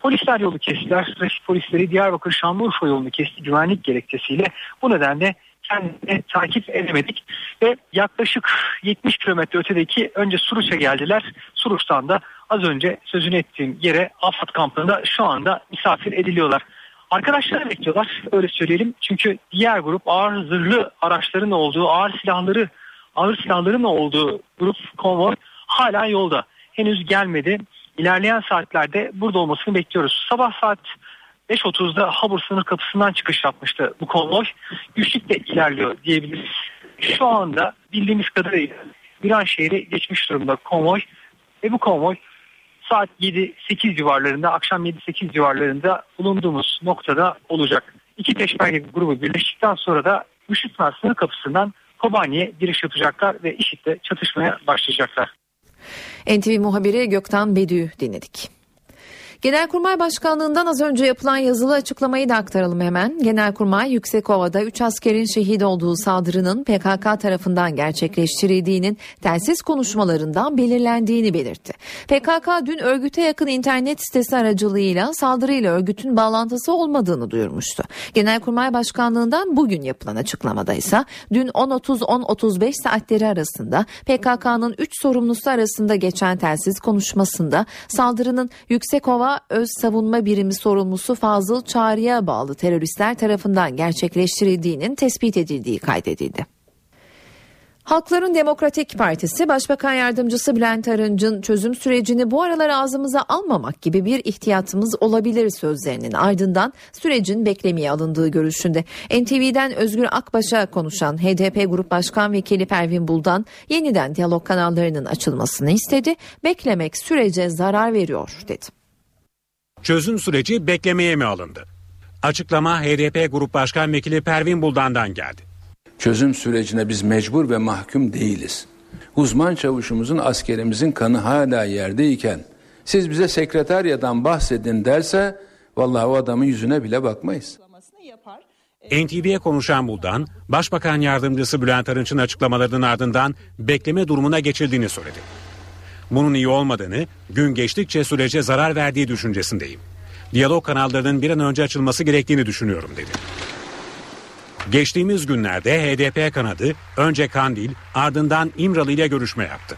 S13: polisler yolu kestiler. Trafik polisleri Diyarbakır Şanlıurfa yolunu kesti güvenlik gerekçesiyle. Bu nedenle kendini takip edemedik ve yaklaşık 70 kilometre ötedeki önce Suruç'a geldiler. Suruç'tan da az önce sözünü ettiğim yere Afat kampında şu anda misafir ediliyorlar. Arkadaşları bekliyorlar öyle söyleyelim. Çünkü diğer grup ağır zırhlı araçların olduğu, ağır silahları, ağır silahların olduğu grup konvoy hala yolda. Henüz gelmedi. İlerleyen saatlerde burada olmasını bekliyoruz. Sabah saat 5.30'da Habur sınır kapısından çıkış yapmıştı bu konvoy. Güçlükle ilerliyor diyebiliriz. Şu anda bildiğimiz kadarıyla İran şehri geçmiş durumda konvoy. Ve bu konvoy saat 7-8 civarlarında, akşam 7-8 civarlarında bulunduğumuz noktada olacak. İki peşmerge grubu birleştikten sonra da Müşrikler sınır kapısından Kobani'ye giriş yapacaklar ve IŞİD'le çatışmaya başlayacaklar.
S2: NTV muhabiri Gökten Bedü dinledik. Genelkurmay Başkanlığından az önce yapılan yazılı açıklamayı da aktaralım hemen. Genelkurmay Yüksekova'da 3 askerin şehit olduğu saldırının PKK tarafından gerçekleştirildiğinin telsiz konuşmalarından belirlendiğini belirtti. PKK dün örgüte yakın internet sitesi aracılığıyla saldırıyla örgütün bağlantısı olmadığını duyurmuştu. Genelkurmay Başkanlığından bugün yapılan açıklamada ise dün 10.30-10.35 saatleri arasında PKK'nın 3 sorumlusu arasında geçen telsiz konuşmasında saldırının Yüksekova Öz Savunma Birimi sorumlusu Fazıl Çağrı'ya bağlı teröristler tarafından gerçekleştirildiğinin tespit edildiği kaydedildi. Halkların Demokratik Partisi Başbakan Yardımcısı Bülent Arınç'ın çözüm sürecini bu aralar ağzımıza almamak gibi bir ihtiyatımız olabilir sözlerinin ardından sürecin beklemeye alındığı görüşünde. NTV'den Özgür Akbaş'a konuşan HDP Grup Başkan Vekili Pervin Buldan yeniden diyalog kanallarının açılmasını istedi. Beklemek sürece zarar veriyor dedi.
S5: Çözüm süreci beklemeye mi alındı? Açıklama HDP Grup Başkan Vekili Pervin Buldan'dan geldi.
S12: Çözüm sürecine biz mecbur ve mahkum değiliz. Uzman çavuşumuzun askerimizin kanı hala yerdeyken siz bize sekreteryadan bahsedin derse vallahi o adamın yüzüne bile bakmayız.
S5: NTV'ye konuşan Buldan, Başbakan Yardımcısı Bülent Arınç'ın açıklamalarının ardından bekleme durumuna geçildiğini söyledi. Bunun iyi olmadığını, gün geçtikçe sürece zarar verdiği düşüncesindeyim. Diyalog kanallarının bir an önce açılması gerektiğini düşünüyorum dedi. Geçtiğimiz günlerde HDP kanadı önce Kandil ardından İmralı ile görüşme yaptı.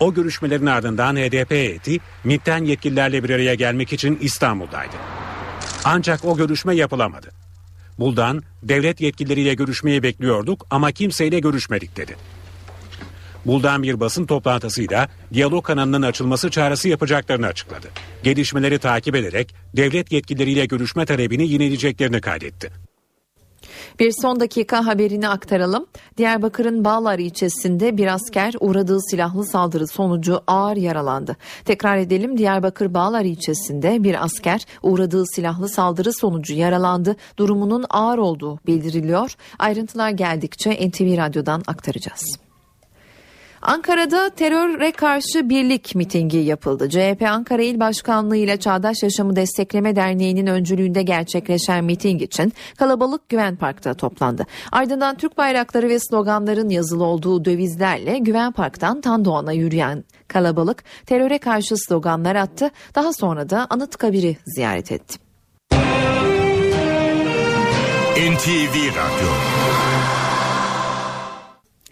S5: O görüşmelerin ardından HDP heyeti MİT'ten yetkililerle bir araya gelmek için İstanbul'daydı. Ancak o görüşme yapılamadı. Buldan devlet yetkilileriyle görüşmeyi bekliyorduk ama kimseyle görüşmedik dedi. Buldan bir basın toplantısıyla diyalog kanalının açılması çağrısı yapacaklarını açıkladı. Gelişmeleri takip ederek devlet yetkilileriyle görüşme talebini yineleyeceklerini kaydetti.
S2: Bir son dakika haberini aktaralım. Diyarbakır'ın Bağlar ilçesinde bir asker uğradığı silahlı saldırı sonucu ağır yaralandı. Tekrar edelim Diyarbakır Bağlar ilçesinde bir asker uğradığı silahlı saldırı sonucu yaralandı. Durumunun ağır olduğu bildiriliyor. Ayrıntılar geldikçe NTV Radyo'dan aktaracağız. Ankara'da teröre karşı birlik mitingi yapıldı. CHP Ankara İl Başkanlığı ile Çağdaş Yaşamı Destekleme Derneği'nin öncülüğünde gerçekleşen miting için kalabalık Güven Park'ta toplandı. Ardından Türk bayrakları ve sloganların yazılı olduğu dövizlerle Güven Park'tan Tandoğan'a yürüyen kalabalık teröre karşı sloganlar attı. Daha sonra da Anıtkabir'i ziyaret etti.
S11: NTV Radyo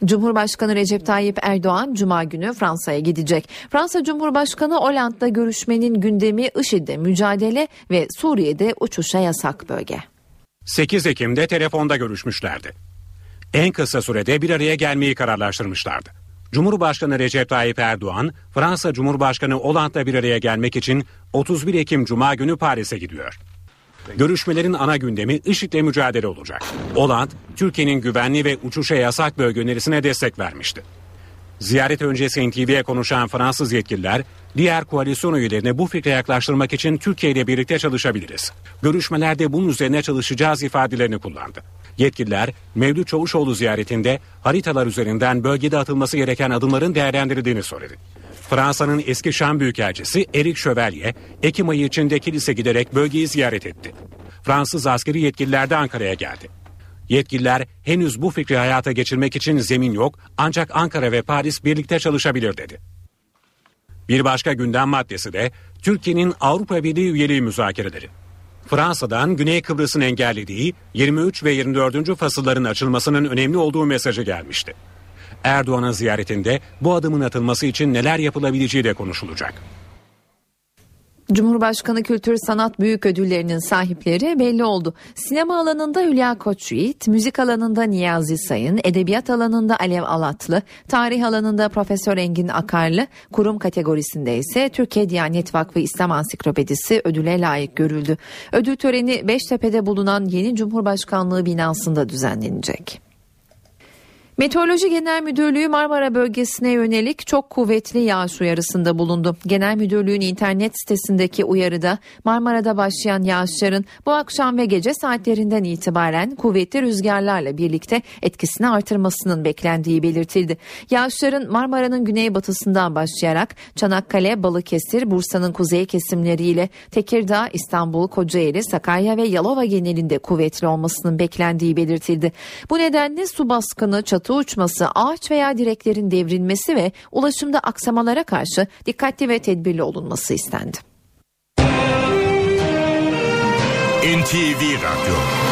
S2: Cumhurbaşkanı Recep Tayyip Erdoğan Cuma günü Fransa'ya gidecek. Fransa Cumhurbaşkanı Hollande'la görüşmenin gündemi IŞİD'de mücadele ve Suriye'de uçuşa yasak bölge.
S5: 8 Ekim'de telefonda görüşmüşlerdi. En kısa sürede bir araya gelmeyi kararlaştırmışlardı. Cumhurbaşkanı Recep Tayyip Erdoğan, Fransa Cumhurbaşkanı Hollande'la bir araya gelmek için 31 Ekim Cuma günü Paris'e gidiyor. Görüşmelerin ana gündemi IŞİD'le mücadele olacak. Hollande, Türkiye'nin güvenli ve uçuşa yasak bölge önerisine destek vermişti. Ziyaret öncesi NTV'ye konuşan Fransız yetkililer, diğer koalisyon üyelerine bu fikre yaklaştırmak için Türkiye ile birlikte çalışabiliriz. Görüşmelerde bunun üzerine çalışacağız ifadelerini kullandı. Yetkililer, Mevlüt Çavuşoğlu ziyaretinde haritalar üzerinden bölgede atılması gereken adımların değerlendirildiğini söyledi. Fransa'nın eski Şam Büyükelçisi Eric Chevalier, Ekim ayı içinde kilise giderek bölgeyi ziyaret etti. Fransız askeri yetkililer de Ankara'ya geldi. Yetkililer henüz bu fikri hayata geçirmek için zemin yok ancak Ankara ve Paris birlikte çalışabilir dedi. Bir başka gündem maddesi de Türkiye'nin Avrupa Birliği üyeliği müzakereleri. Fransa'dan Güney Kıbrıs'ın engellediği 23 ve 24. fasılların açılmasının önemli olduğu mesajı gelmişti. Erdoğan'ın ziyaretinde bu adımın atılması için neler yapılabileceği de konuşulacak.
S2: Cumhurbaşkanı Kültür Sanat Büyük Ödülleri'nin sahipleri belli oldu. Sinema alanında Hülya Koçyiğit, müzik alanında Niyazi Sayın, edebiyat alanında Alev Alatlı, tarih alanında Profesör Engin Akarlı, kurum kategorisinde ise Türkiye Diyanet Vakfı İslam Ansiklopedisi ödüle layık görüldü. Ödül töreni Beştepe'de bulunan yeni Cumhurbaşkanlığı binasında düzenlenecek. Meteoroloji Genel Müdürlüğü Marmara bölgesine yönelik çok kuvvetli yağış uyarısında bulundu. Genel Müdürlüğün internet sitesindeki uyarıda Marmara'da başlayan yağışların bu akşam ve gece saatlerinden itibaren kuvvetli rüzgarlarla birlikte etkisini artırmasının beklendiği belirtildi. Yağışların Marmara'nın güneybatısından başlayarak Çanakkale, Balıkesir, Bursa'nın kuzey kesimleriyle Tekirdağ, İstanbul, Kocaeli, Sakarya ve Yalova genelinde kuvvetli olmasının beklendiği belirtildi. Bu nedenle su baskını, çatı çatı uçması, ağaç veya direklerin devrilmesi ve ulaşımda aksamalara karşı dikkatli ve tedbirli olunması istendi.
S11: NTV Radyo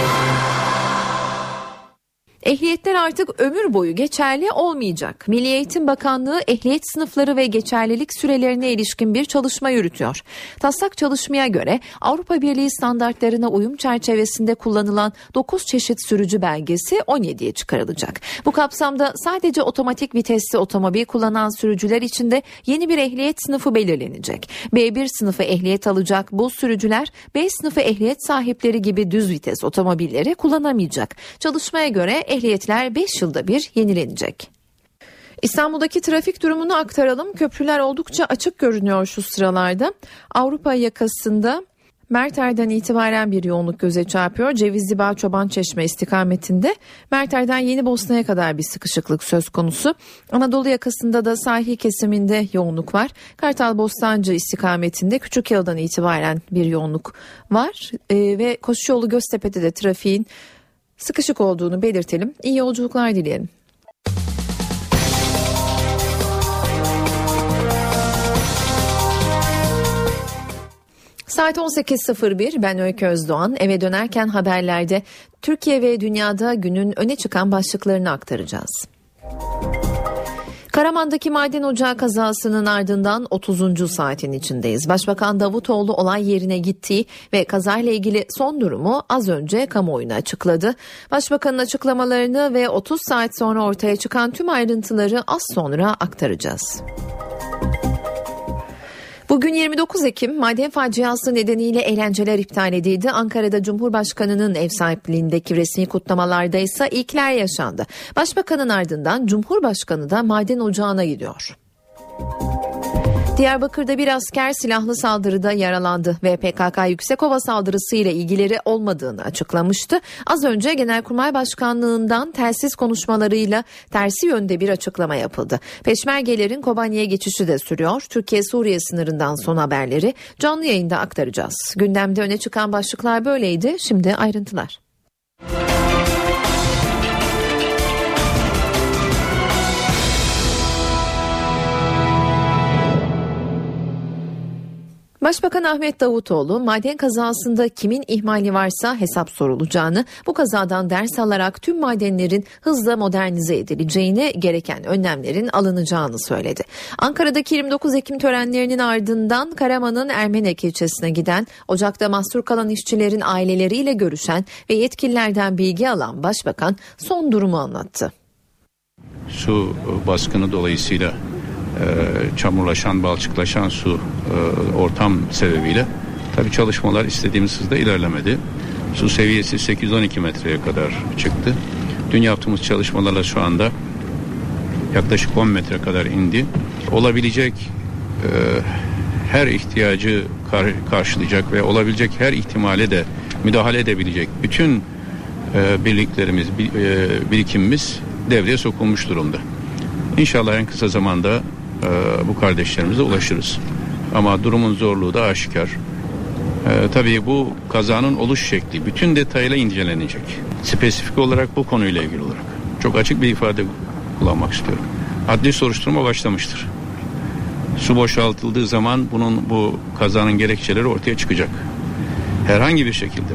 S2: Ehliyetler artık ömür boyu geçerli olmayacak. Milli Eğitim Bakanlığı ehliyet sınıfları ve geçerlilik sürelerine ilişkin bir çalışma yürütüyor. Taslak çalışmaya göre Avrupa Birliği standartlarına uyum çerçevesinde kullanılan 9 çeşit sürücü belgesi 17'ye çıkarılacak. Bu kapsamda sadece otomatik vitesli otomobil kullanan sürücüler için de yeni bir ehliyet sınıfı belirlenecek. B1 sınıfı ehliyet alacak bu sürücüler B sınıfı ehliyet sahipleri gibi düz vites otomobilleri kullanamayacak. Çalışmaya göre ehliyetler 5 yılda bir yenilenecek. İstanbul'daki trafik durumunu aktaralım. Köprüler oldukça açık görünüyor şu sıralarda. Avrupa yakasında Merter'den itibaren bir yoğunluk göze çarpıyor. Cevizli Bağ Çoban Çeşme istikametinde Merter'den Yeni Bosna'ya kadar bir sıkışıklık söz konusu. Anadolu yakasında da sahil kesiminde yoğunluk var. Kartal Bostancı istikametinde Küçük Yıldan itibaren bir yoğunluk var. Ee, ve Koşuyolu Göztepe'de de trafiğin sıkışık olduğunu belirtelim. İyi yolculuklar dileyelim. Saat 18.01 ben Öykü Özdoğan eve dönerken haberlerde Türkiye ve dünyada günün öne çıkan başlıklarını aktaracağız. Karaman'daki maden ocağı kazasının ardından 30. saatin içindeyiz. Başbakan Davutoğlu olay yerine gittiği ve kazayla ilgili son durumu az önce kamuoyuna açıkladı. Başbakanın açıklamalarını ve 30 saat sonra ortaya çıkan tüm ayrıntıları az sonra aktaracağız. Bugün 29 Ekim maden faciası nedeniyle eğlenceler iptal edildi. Ankara'da Cumhurbaşkanı'nın ev sahipliğindeki resmi kutlamalarda ise ilkler yaşandı. Başbakanın ardından Cumhurbaşkanı da maden ocağına gidiyor. Diyarbakır'da bir asker silahlı saldırıda yaralandı ve PKK Yüksekova saldırısıyla ilgileri olmadığını açıklamıştı. Az önce Genelkurmay Başkanlığı'ndan telsiz konuşmalarıyla tersi yönde bir açıklama yapıldı. Peşmergelerin Kobani'ye geçişi de sürüyor. Türkiye-Suriye sınırından son haberleri canlı yayında aktaracağız. Gündemde öne çıkan başlıklar böyleydi. Şimdi ayrıntılar. Başbakan Ahmet Davutoğlu maden kazasında kimin ihmali varsa hesap sorulacağını, bu kazadan ders alarak tüm madenlerin hızla modernize edileceğini, gereken önlemlerin alınacağını söyledi. Ankara'daki 29 Ekim törenlerinin ardından Karaman'ın Ermenek ilçesine giden, Ocak'ta mahsur kalan işçilerin aileleriyle görüşen ve yetkililerden bilgi alan Başbakan son durumu anlattı.
S3: Su baskını dolayısıyla çamurlaşan, balçıklaşan su e, ortam sebebiyle tabii çalışmalar istediğimiz hızda ilerlemedi. Su seviyesi 812 metreye kadar çıktı. Dün yaptığımız çalışmalarla şu anda yaklaşık 10 metre kadar indi. Olabilecek e, her ihtiyacı kar, karşılayacak ve olabilecek her ihtimale de müdahale edebilecek bütün e, birliklerimiz, bir, e, birikimimiz devreye sokulmuş durumda. İnşallah en kısa zamanda e, bu kardeşlerimize ulaşırız. Ama durumun zorluğu da aşikar. E, tabii bu kazanın oluş şekli bütün detayla incelenecek. Spesifik olarak bu konuyla ilgili olarak. Çok açık bir ifade kullanmak istiyorum. Adli soruşturma başlamıştır. Su boşaltıldığı zaman bunun bu kazanın gerekçeleri ortaya çıkacak. Herhangi bir şekilde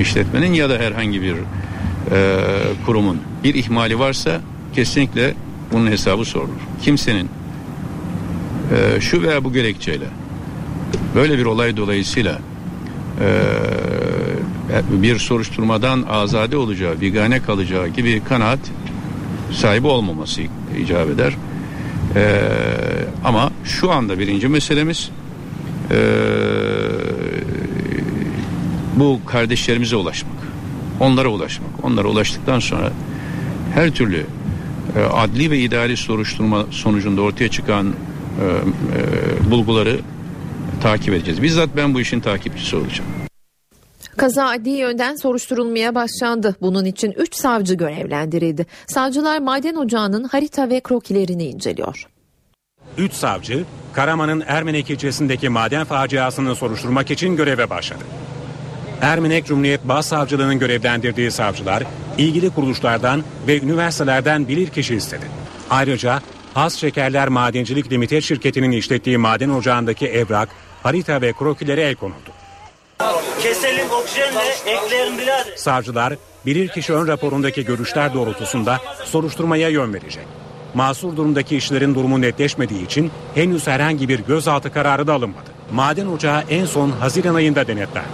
S3: işletmenin ya da herhangi bir e, kurumun bir ihmali varsa kesinlikle bunun hesabı sorulur. Kimsenin e, şu veya bu gerekçeyle böyle bir olay dolayısıyla e, bir soruşturmadan azade olacağı, bigane kalacağı gibi kanaat sahibi olmaması icap eder. E, ama şu anda birinci meselemiz e, bu kardeşlerimize ulaşmak. Onlara ulaşmak. Onlara ulaştıktan sonra her türlü adli ve idari soruşturma sonucunda ortaya çıkan e, e, bulguları takip edeceğiz. Bizzat ben bu işin takipçisi olacağım.
S2: Kaza adli yönden soruşturulmaya başlandı. Bunun için 3 savcı görevlendirildi. Savcılar maden ocağının harita ve krokilerini inceliyor.
S5: 3 savcı Karaman'ın Ermenek ilçesindeki maden faciasını soruşturmak için göreve başladı. Ermenek Cumhuriyet Başsavcılığı'nın görevlendirdiği savcılar ilgili kuruluşlardan ve üniversitelerden bilirkişi istedi. Ayrıca Has Şekerler Madencilik Limited şirketinin işlettiği maden ocağındaki evrak, harita ve krokilere el konuldu.
S14: Keselim oksijenle ekleyelim birader.
S5: Savcılar bilirkişi ön raporundaki görüşler doğrultusunda soruşturmaya yön verecek. Masur durumdaki işlerin durumu netleşmediği için henüz herhangi bir gözaltı kararı da alınmadı. Maden ocağı en son Haziran ayında denetlendi.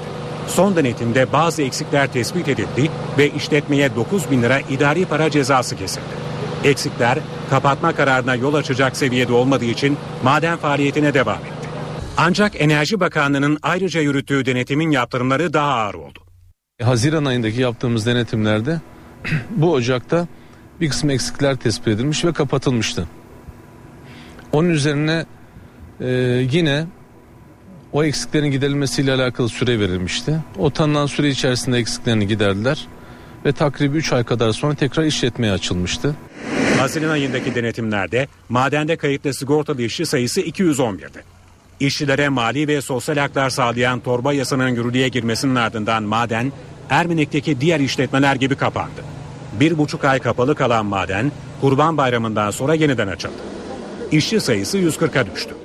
S5: Son denetimde bazı eksikler tespit edildi ve işletmeye 9 bin lira idari para cezası kesildi. Eksikler kapatma kararına yol açacak seviyede olmadığı için maden faaliyetine devam etti. Ancak Enerji Bakanlığı'nın ayrıca yürüttüğü denetimin yaptırımları daha ağır oldu.
S15: Haziran ayındaki yaptığımız denetimlerde (clears throat) bu ocakta bir kısım eksikler tespit edilmiş ve kapatılmıştı. Onun üzerine e, yine o eksiklerin giderilmesiyle alakalı süre verilmişti. O tanınan süre içerisinde eksiklerini giderdiler ve takribi 3 ay kadar sonra tekrar işletmeye açılmıştı.
S5: Haziran ayındaki denetimlerde madende kayıtlı sigortalı işçi sayısı 211'di. İşçilere mali ve sosyal haklar sağlayan torba yasanın yürürlüğe girmesinin ardından maden Ermenek'teki diğer işletmeler gibi kapandı. Bir buçuk ay kapalı kalan maden Kurban Bayramı'ndan sonra yeniden açıldı. İşçi sayısı 140'a düştü.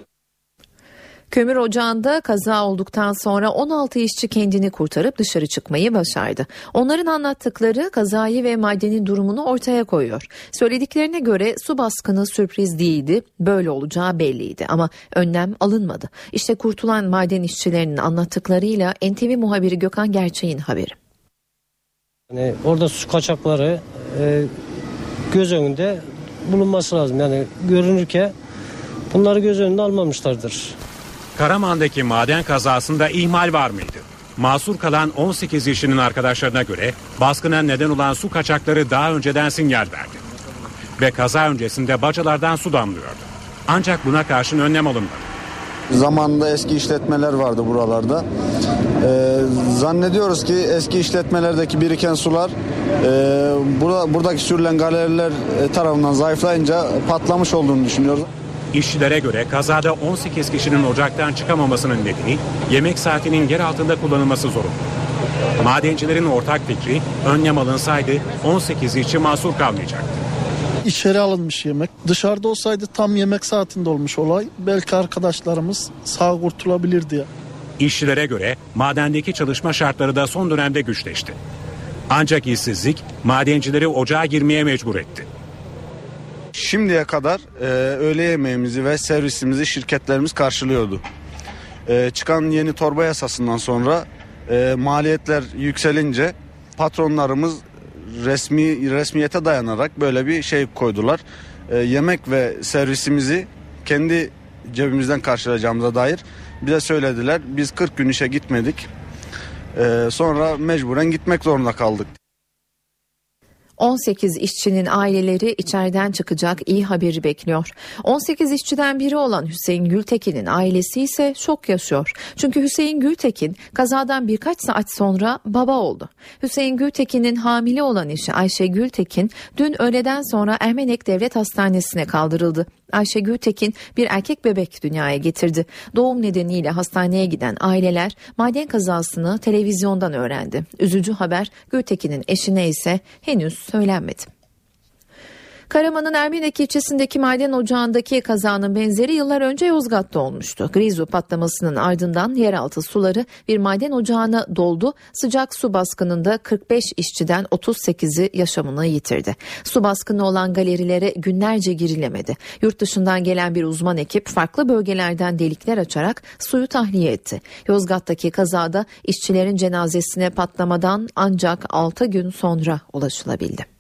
S2: Kömür ocağında kaza olduktan sonra 16 işçi kendini kurtarıp dışarı çıkmayı başardı. Onların anlattıkları kazayı ve madenin durumunu ortaya koyuyor. Söylediklerine göre su baskını sürpriz değildi, böyle olacağı belliydi ama önlem alınmadı. İşte kurtulan maden işçilerinin anlattıklarıyla NTV muhabiri Gökhan Gerçeğin haberi.
S9: Yani orada su kaçakları e, göz önünde bulunması lazım. Yani görünürken bunları göz önünde almamışlardır.
S5: Karaman'daki maden kazasında ihmal var mıydı? Masur kalan 18 işçinin arkadaşlarına göre baskına neden olan su kaçakları daha önceden sinyal verdi. Ve kaza öncesinde bacalardan su damlıyordu. Ancak buna karşın önlem alınmadı.
S7: Zamanında eski işletmeler vardı buralarda. Ee, zannediyoruz ki eski işletmelerdeki biriken sular e, burada, buradaki sürülen galeriler e, tarafından zayıflayınca patlamış olduğunu düşünüyoruz.
S5: İşçilere göre kazada 18 kişinin ocaktan çıkamamasının nedeni yemek saatinin yer altında kullanılması zorunlu. Madencilerin ortak fikri önlem alınsaydı 18 işçi mahsur kalmayacaktı.
S10: İçeri alınmış yemek. Dışarıda olsaydı tam yemek saatinde olmuş olay. Belki arkadaşlarımız sağ kurtulabilirdi.
S5: İşçilere göre madendeki çalışma şartları da son dönemde güçleşti. Ancak işsizlik madencileri ocağa girmeye mecbur etti.
S7: Şimdiye kadar e, öğle yemeğimizi ve servisimizi şirketlerimiz karşılıyordu. E, çıkan yeni torba yasasından sonra e, maliyetler yükselince patronlarımız resmi resmiyete dayanarak böyle bir şey koydular. E, yemek ve servisimizi kendi cebimizden karşılayacağımıza dair bize söylediler. Biz 40 gün işe gitmedik. E, sonra mecburen gitmek zorunda kaldık.
S2: 18 işçinin aileleri içeriden çıkacak iyi haberi bekliyor. 18 işçiden biri olan Hüseyin Gültekin'in ailesi ise şok yaşıyor. Çünkü Hüseyin Gültekin kazadan birkaç saat sonra baba oldu. Hüseyin Gültekin'in hamile olan eşi Ayşe Gültekin dün öğleden sonra Ermenek Devlet Hastanesi'ne kaldırıldı. Ayşe Gültekin bir erkek bebek dünyaya getirdi. Doğum nedeniyle hastaneye giden aileler maden kazasını televizyondan öğrendi. Üzücü haber Gültekin'in eşine ise henüz söylenmedi. Karaman'ın Ermenek ilçesindeki maden ocağındaki kazanın benzeri yıllar önce Yozgat'ta olmuştu. Grizu patlamasının ardından yeraltı suları bir maden ocağına doldu. Sıcak su baskınında 45 işçiden 38'i yaşamını yitirdi. Su baskını olan galerilere günlerce girilemedi. Yurt dışından gelen bir uzman ekip farklı bölgelerden delikler açarak suyu tahliye etti. Yozgat'taki kazada işçilerin cenazesine patlamadan ancak 6 gün sonra ulaşılabildi.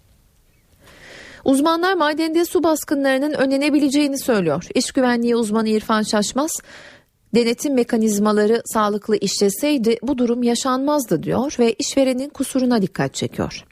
S2: Uzmanlar madende su baskınlarının önlenebileceğini söylüyor. İş güvenliği uzmanı İrfan Şaşmaz, denetim mekanizmaları sağlıklı işleseydi bu durum yaşanmazdı diyor ve işverenin kusuruna dikkat çekiyor.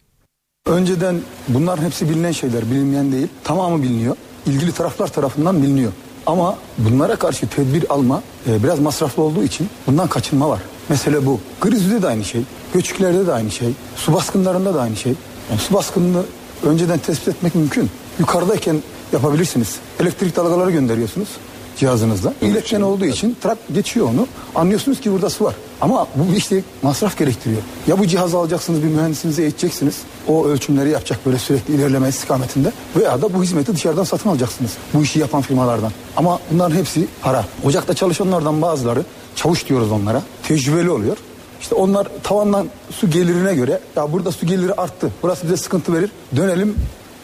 S16: Önceden bunların hepsi bilinen şeyler, bilinmeyen değil. Tamamı biliniyor. İlgili taraflar tarafından biliniyor. Ama bunlara karşı tedbir alma e, biraz masraflı olduğu için bundan kaçınma var. Mesele bu. Grizü'de de aynı şey, göçüklerde de aynı şey, su baskınlarında da aynı şey. Yani su baskınını önceden tespit etmek mümkün. Yukarıdayken yapabilirsiniz. Elektrik dalgaları gönderiyorsunuz cihazınızla. İletken olduğu için trak geçiyor onu. Anlıyorsunuz ki burada su var. Ama bu işte masraf gerektiriyor. Ya bu cihazı alacaksınız bir mühendisinize eğiteceksiniz. O ölçümleri yapacak böyle sürekli ilerleme istikametinde. Veya da bu hizmeti dışarıdan satın alacaksınız. Bu işi yapan firmalardan. Ama bunların hepsi para. Ocakta çalışanlardan bazıları çavuş diyoruz onlara. Tecrübeli oluyor. İşte onlar tavandan su gelirine göre ya burada su geliri arttı. Burası bize sıkıntı verir. Dönelim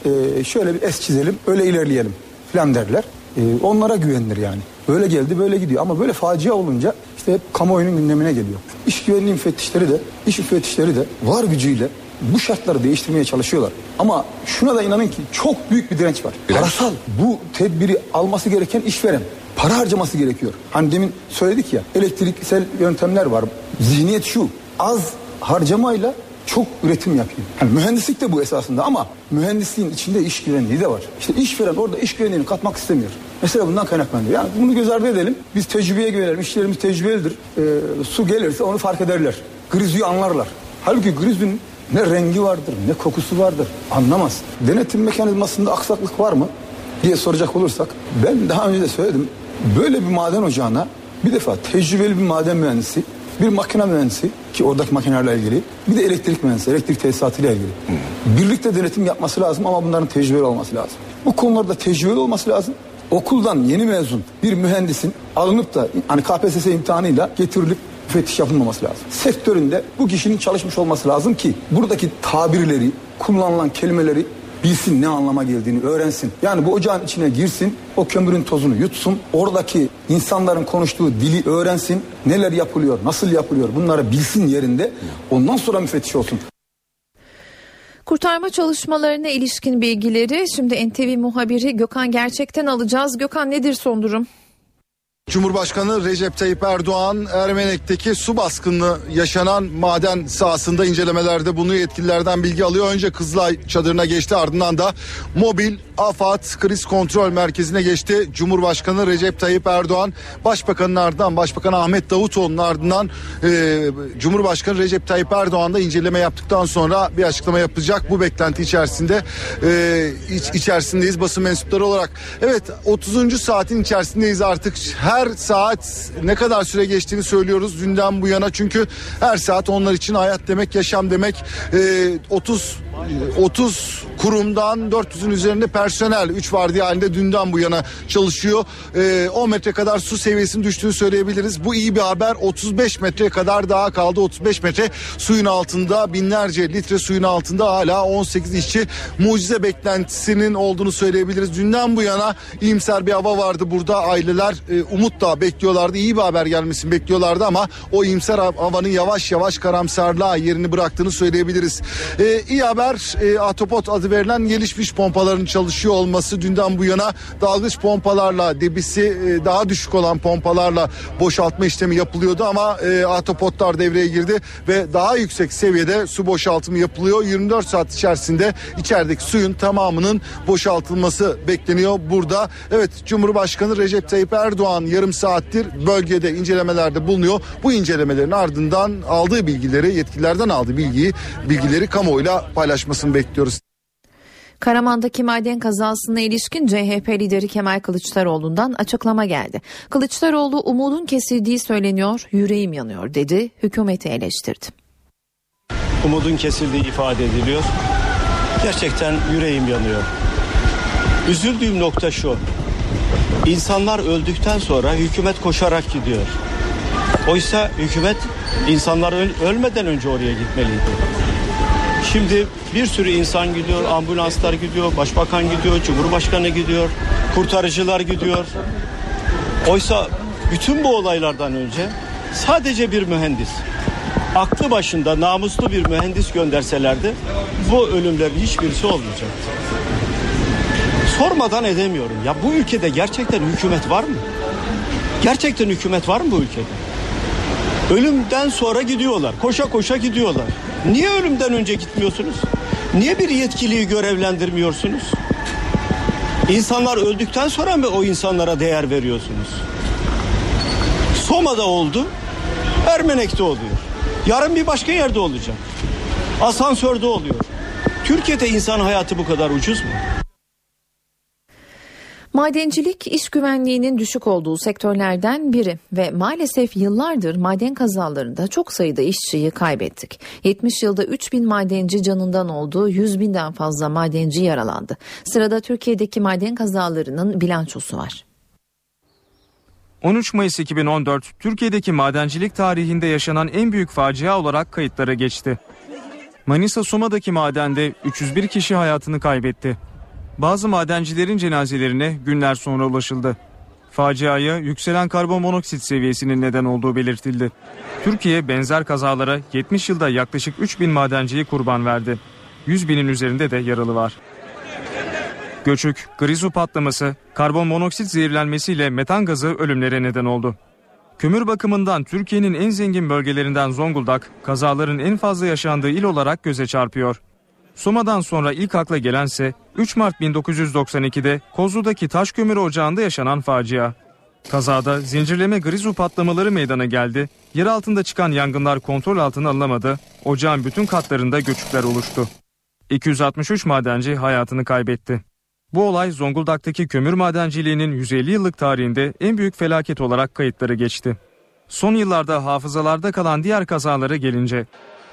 S16: e, şöyle bir es çizelim öyle ilerleyelim falan derler. E, onlara güvenilir yani. Böyle geldi böyle gidiyor ama böyle facia olunca işte hep kamuoyunun gündemine geliyor. İş güvenliği müfettişleri de iş müfettişleri de var gücüyle bu şartları değiştirmeye çalışıyorlar. Ama şuna da inanın ki çok büyük bir direnç var. Parasal bu tedbiri alması gereken işveren para harcaması gerekiyor. Hani demin söyledik ya elektriksel yöntemler var. Zihniyet şu az harcamayla çok üretim yapayım. Yani mühendislik de bu esasında ama mühendisliğin içinde iş güvenliği de var. İşte işveren orada iş güvenliğini katmak istemiyor. Mesela bundan kaynaklanıyor. Yani bunu göz ardı edelim. Biz tecrübeye güvenelim. İşçilerimiz tecrübelidir. Ee, su gelirse onu fark ederler. Grizüyü anlarlar. Halbuki grizün ne rengi vardır ne kokusu vardır anlamaz. Denetim mekanizmasında aksaklık var mı diye soracak olursak ben daha önce de söyledim. Böyle bir maden ocağına bir defa tecrübeli bir maden mühendisi, bir makine mühendisi ki oradaki makinelerle ilgili, bir de elektrik mühendisi, elektrik tesisatıyla ilgili. Birlikte denetim yapması lazım ama bunların tecrübeli olması lazım. Bu konularda tecrübeli olması lazım. Okuldan yeni mezun bir mühendisin alınıp da hani KPSS imtihanıyla getirilip müfettiş yapılmaması lazım. Sektöründe bu kişinin çalışmış olması lazım ki buradaki tabirleri, kullanılan kelimeleri bilsin ne anlama geldiğini öğrensin. Yani bu ocağın içine girsin, o kömürün tozunu yutsun, oradaki insanların konuştuğu dili öğrensin, neler yapılıyor, nasıl yapılıyor bunları bilsin yerinde. Ondan sonra müfettiş olsun.
S2: Kurtarma çalışmalarına ilişkin bilgileri şimdi NTV muhabiri Gökhan Gerçek'ten alacağız. Gökhan nedir son durum?
S17: Cumhurbaşkanı Recep Tayyip Erdoğan Ermenek'teki su baskını yaşanan maden sahasında incelemelerde bunu yetkililerden bilgi alıyor. Önce Kızılay çadırına geçti ardından da mobil AFAD kriz kontrol merkezine geçti. Cumhurbaşkanı Recep Tayyip Erdoğan Başbakanın ardından Başbakan Ahmet Davutoğlu'nun ardından e, Cumhurbaşkanı Recep Tayyip Erdoğan da inceleme yaptıktan sonra bir açıklama yapacak. Bu beklenti içerisinde e, iç, içerisindeyiz basın mensupları olarak. Evet 30. saatin içerisindeyiz artık. Her saat ne kadar süre geçtiğini söylüyoruz dünden bu yana. Çünkü her saat onlar için hayat demek, yaşam demek. E, 30 30 kurumdan 400'ün üzerinde personel 3 vardiya halinde dünden bu yana çalışıyor. E, 10 metre kadar su seviyesinin düştüğünü söyleyebiliriz. Bu iyi bir haber. 35 metre kadar daha kaldı. 35 metre suyun altında binlerce litre suyun altında hala 18 işçi mucize beklentisinin olduğunu söyleyebiliriz. Dünden bu yana iyimser bir hava vardı burada. Aileler e, umutla bekliyorlardı. İyi bir haber gelmesini bekliyorlardı ama o iyimser havanın yavaş yavaş karamsarlığa yerini bıraktığını söyleyebiliriz. E, iyi haber e, Atopot adı verilen gelişmiş pompaların çalışıyor olması dünden bu yana dalgıç pompalarla debisi e, daha düşük olan pompalarla boşaltma işlemi yapılıyordu ama e, Atopotlar devreye girdi ve daha yüksek seviyede su boşaltımı yapılıyor. 24 saat içerisinde içerideki suyun tamamının boşaltılması bekleniyor burada. Evet Cumhurbaşkanı Recep Tayyip Erdoğan yarım saattir bölgede incelemelerde bulunuyor. Bu incelemelerin ardından aldığı bilgileri yetkililerden aldığı bilgiyi bilgileri kamuoyuyla paylaşmasını bekliyoruz.
S2: Karaman'daki maden kazasına ilişkin CHP lideri Kemal Kılıçdaroğlu'ndan açıklama geldi. Kılıçdaroğlu umudun kesildiği söyleniyor, yüreğim yanıyor dedi, hükümeti eleştirdi.
S18: Umudun kesildiği ifade ediliyor. Gerçekten yüreğim yanıyor. Üzüldüğüm nokta şu. İnsanlar öldükten sonra hükümet koşarak gidiyor. Oysa hükümet insanlar ölmeden önce oraya gitmeliydi. Şimdi bir sürü insan gidiyor, ambulanslar gidiyor, başbakan gidiyor, cumhurbaşkanı gidiyor, kurtarıcılar gidiyor. Oysa bütün bu olaylardan önce sadece bir mühendis, aklı başında namuslu bir mühendis gönderselerdi bu ölümlerin hiçbirisi olmayacaktı. Sormadan edemiyorum. Ya bu ülkede gerçekten hükümet var mı? Gerçekten hükümet var mı bu ülkede? Ölümden sonra gidiyorlar. Koşa koşa gidiyorlar. Niye ölümden önce gitmiyorsunuz? Niye bir yetkiliyi görevlendirmiyorsunuz? İnsanlar öldükten sonra mı o insanlara değer veriyorsunuz? Soma'da oldu, Ermenek'te oluyor. Yarın bir başka yerde olacak. Asansörde oluyor. Türkiye'de insan hayatı bu kadar ucuz mu?
S2: Madencilik iş güvenliğinin düşük olduğu sektörlerden biri ve maalesef yıllardır maden kazalarında çok sayıda işçiyi kaybettik. 70 yılda 3 bin madenci canından oldu, 100 binden fazla madenci yaralandı. Sırada Türkiye'deki maden kazalarının bilançosu var.
S19: 13 Mayıs 2014 Türkiye'deki madencilik tarihinde yaşanan en büyük facia olarak kayıtlara geçti. Manisa Soma'daki madende 301 kişi hayatını kaybetti. Bazı madencilerin cenazelerine günler sonra ulaşıldı. Faciaya yükselen karbon monoksit seviyesinin neden olduğu belirtildi. Türkiye benzer kazalara 70 yılda yaklaşık 3 bin madenciyi kurban verdi. 100 binin üzerinde de yaralı var. Göçük, grizu patlaması, karbon monoksit zehirlenmesiyle metan gazı ölümlere neden oldu. Kömür bakımından Türkiye'nin en zengin bölgelerinden Zonguldak, kazaların en fazla yaşandığı il olarak göze çarpıyor. Soma'dan sonra ilk akla gelense 3 Mart 1992'de Kozlu'daki taş kömür ocağında yaşanan facia. Kazada zincirleme grizu patlamaları meydana geldi. Yer altında çıkan yangınlar kontrol altına alınamadı. Ocağın bütün katlarında göçükler oluştu. 263 madenci hayatını kaybetti. Bu olay Zonguldak'taki kömür madenciliğinin 150 yıllık tarihinde en büyük felaket olarak kayıtları geçti. Son yıllarda hafızalarda kalan diğer kazalara gelince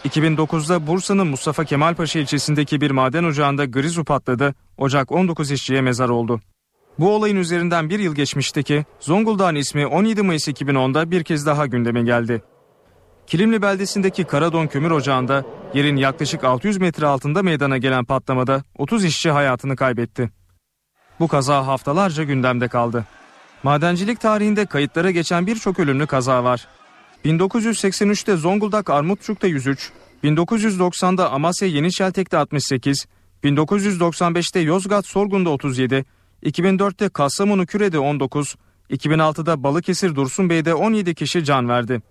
S19: 2009'da Bursa'nın Mustafa Kemal Paşa ilçesindeki bir maden ocağında grizu patladı. Ocak 19 işçiye mezar oldu. Bu olayın üzerinden bir yıl geçmişti ki Zonguldak'ın ismi 17 Mayıs 2010'da bir kez daha gündeme geldi. Kilimli beldesindeki Karadon Kömür Ocağı'nda yerin yaklaşık 600 metre altında meydana gelen patlamada 30 işçi hayatını kaybetti. Bu kaza haftalarca gündemde kaldı. Madencilik tarihinde kayıtlara geçen birçok ölümlü kaza var. 1983'te Zonguldak Armutçuk'ta 103, 1990'da Amasya Yeniçeltek'te 68, 1995'te Yozgat Sorgun'da 37, 2004'te Kastamonu Küre'de 19, 2006'da Balıkesir Dursunbey'de 17 kişi can verdi.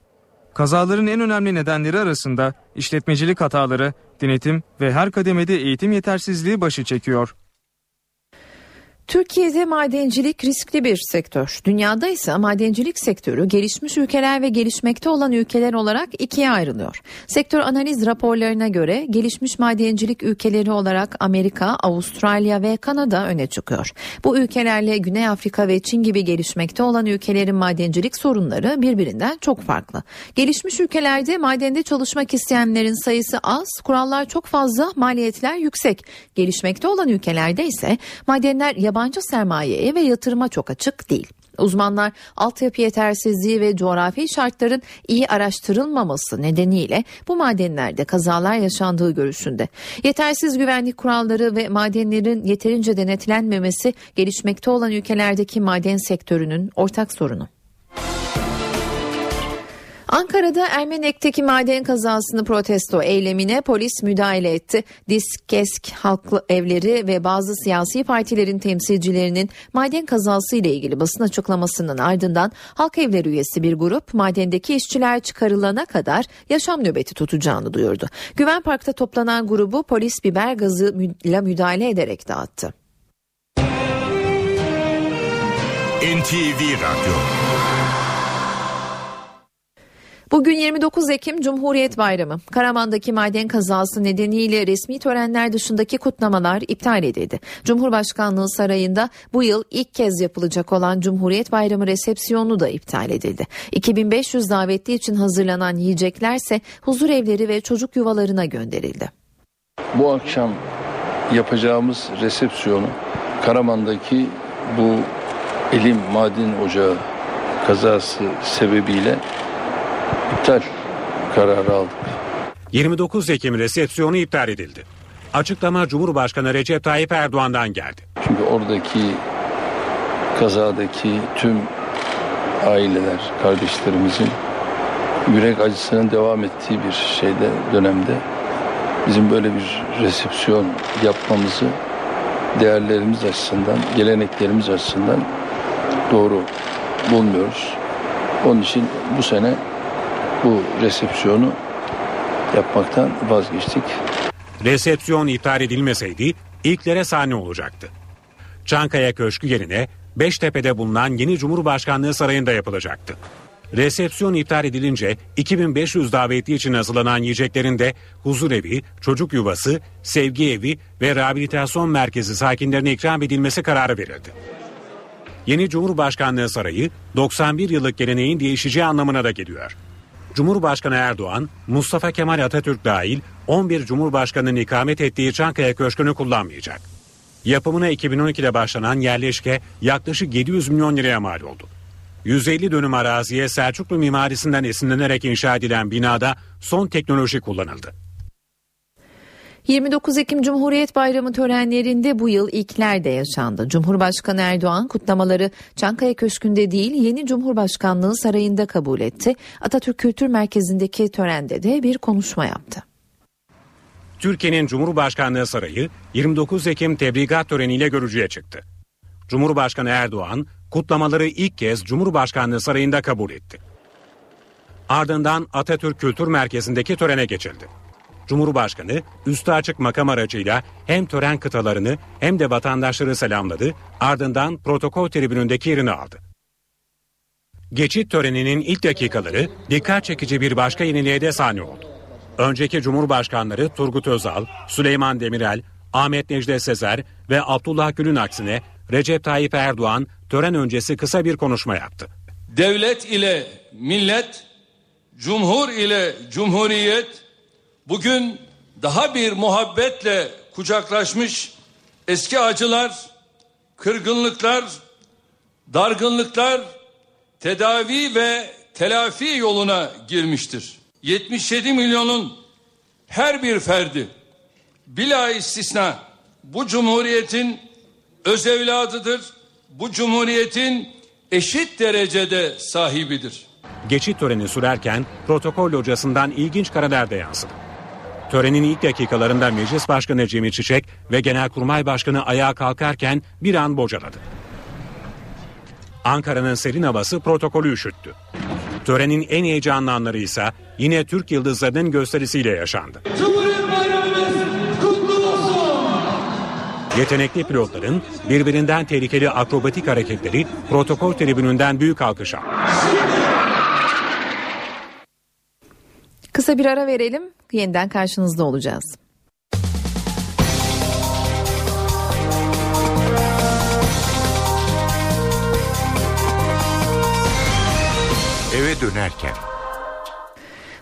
S19: Kazaların en önemli nedenleri arasında işletmecilik hataları, denetim ve her kademede eğitim yetersizliği başı çekiyor.
S2: Türkiye'de madencilik riskli bir sektör. Dünyada ise madencilik sektörü gelişmiş ülkeler ve gelişmekte olan ülkeler olarak ikiye ayrılıyor. Sektör analiz raporlarına göre gelişmiş madencilik ülkeleri olarak Amerika, Avustralya ve Kanada öne çıkıyor. Bu ülkelerle Güney Afrika ve Çin gibi gelişmekte olan ülkelerin madencilik sorunları birbirinden çok farklı. Gelişmiş ülkelerde madende çalışmak isteyenlerin sayısı az, kurallar çok fazla, maliyetler yüksek. Gelişmekte olan ülkelerde ise madenler yabancı sermayeye ve yatırıma çok açık değil. Uzmanlar altyapı yetersizliği ve coğrafi şartların iyi araştırılmaması nedeniyle bu madenlerde kazalar yaşandığı görüşünde. Yetersiz güvenlik kuralları ve madenlerin yeterince denetlenmemesi gelişmekte olan ülkelerdeki maden sektörünün ortak sorunu. Ankara'da Ermenek'teki maden kazasını protesto eylemine polis müdahale etti. Diskesk Halklı Evleri ve bazı siyasi partilerin temsilcilerinin maden kazası ile ilgili basın açıklamasının ardından Halk Evleri üyesi bir grup madendeki işçiler çıkarılana kadar yaşam nöbeti tutacağını duyurdu. Güven Park'ta toplanan grubu polis biber gazıyla müdahale ederek dağıttı.
S11: NTV Radyo
S2: Bugün 29 Ekim Cumhuriyet Bayramı. Karaman'daki maden kazası nedeniyle resmi törenler dışındaki kutlamalar iptal edildi. Cumhurbaşkanlığı Sarayı'nda bu yıl ilk kez yapılacak olan Cumhuriyet Bayramı resepsiyonu da iptal edildi. 2500 davetli için hazırlanan yiyeceklerse huzur evleri ve çocuk yuvalarına gönderildi.
S12: Bu akşam yapacağımız resepsiyonu Karaman'daki bu elim maden ocağı kazası sebebiyle iptal kararı aldık.
S5: 29 Ekim resepsiyonu iptal edildi. Açıklama Cumhurbaşkanı Recep Tayyip Erdoğan'dan geldi.
S12: Çünkü oradaki kazadaki tüm aileler, kardeşlerimizin yürek acısının devam ettiği bir şeyde dönemde bizim böyle bir resepsiyon yapmamızı değerlerimiz açısından, geleneklerimiz açısından doğru bulmuyoruz. Onun için bu sene bu resepsiyonu yapmaktan vazgeçtik.
S5: Resepsiyon iptal edilmeseydi ilklere sahne olacaktı. Çankaya Köşkü yerine Beştepe'de bulunan yeni Cumhurbaşkanlığı Sarayı'nda yapılacaktı. Resepsiyon iptal edilince 2500 davetli için hazırlanan yiyeceklerin de huzur evi, çocuk yuvası, sevgi evi ve rehabilitasyon merkezi sakinlerine ikram edilmesi kararı verildi. Yeni Cumhurbaşkanlığı Sarayı 91 yıllık geleneğin değişeceği anlamına da geliyor. Cumhurbaşkanı Erdoğan, Mustafa Kemal Atatürk dahil 11 Cumhurbaşkanı'nın ikamet ettiği Çankaya Köşkü'nü kullanmayacak. Yapımına 2012'de başlanan yerleşke yaklaşık 700 milyon liraya mal oldu. 150 dönüm araziye Selçuklu mimarisinden esinlenerek inşa edilen binada son teknoloji kullanıldı.
S2: 29 Ekim Cumhuriyet Bayramı törenlerinde bu yıl ilkler de yaşandı. Cumhurbaşkanı Erdoğan kutlamaları Çankaya Köşkü'nde değil yeni Cumhurbaşkanlığı Sarayı'nda kabul etti. Atatürk Kültür Merkezi'ndeki törende de bir konuşma yaptı.
S5: Türkiye'nin Cumhurbaşkanlığı Sarayı 29 Ekim tebrikat töreniyle görücüye çıktı. Cumhurbaşkanı Erdoğan kutlamaları ilk kez Cumhurbaşkanlığı Sarayı'nda kabul etti. Ardından Atatürk Kültür Merkezi'ndeki törene geçildi. Cumhurbaşkanı üstü açık makam aracıyla hem tören kıtalarını hem de vatandaşları selamladı, ardından protokol tribünündeki yerini aldı. Geçit töreninin ilk dakikaları dikkat çekici bir başka yeniliğe de sahne oldu. Önceki Cumhurbaşkanları Turgut Özal, Süleyman Demirel, Ahmet Necdet Sezer ve Abdullah Gül'ün aksine Recep Tayyip Erdoğan tören öncesi kısa bir konuşma yaptı.
S20: Devlet ile millet, cumhur ile cumhuriyet bugün daha bir muhabbetle kucaklaşmış eski acılar, kırgınlıklar, dargınlıklar tedavi ve telafi yoluna girmiştir. 77 milyonun her bir ferdi bila istisna bu cumhuriyetin öz evladıdır. Bu cumhuriyetin eşit derecede sahibidir.
S5: Geçit töreni sürerken protokol locasından ilginç kareler de yansıdı. Törenin ilk dakikalarında Meclis Başkanı Cemil Çiçek ve Genelkurmay Başkanı ayağa kalkarken bir an bocaladı. Ankara'nın serin havası protokolü üşüttü. Törenin en heyecanlı anları ise yine Türk yıldızlarının gösterisiyle yaşandı. Yetenekli pilotların birbirinden tehlikeli akrobatik hareketleri protokol tribününden büyük alkış aldı.
S2: Kısa bir ara verelim. Yeniden karşınızda olacağız.
S11: Eve dönerken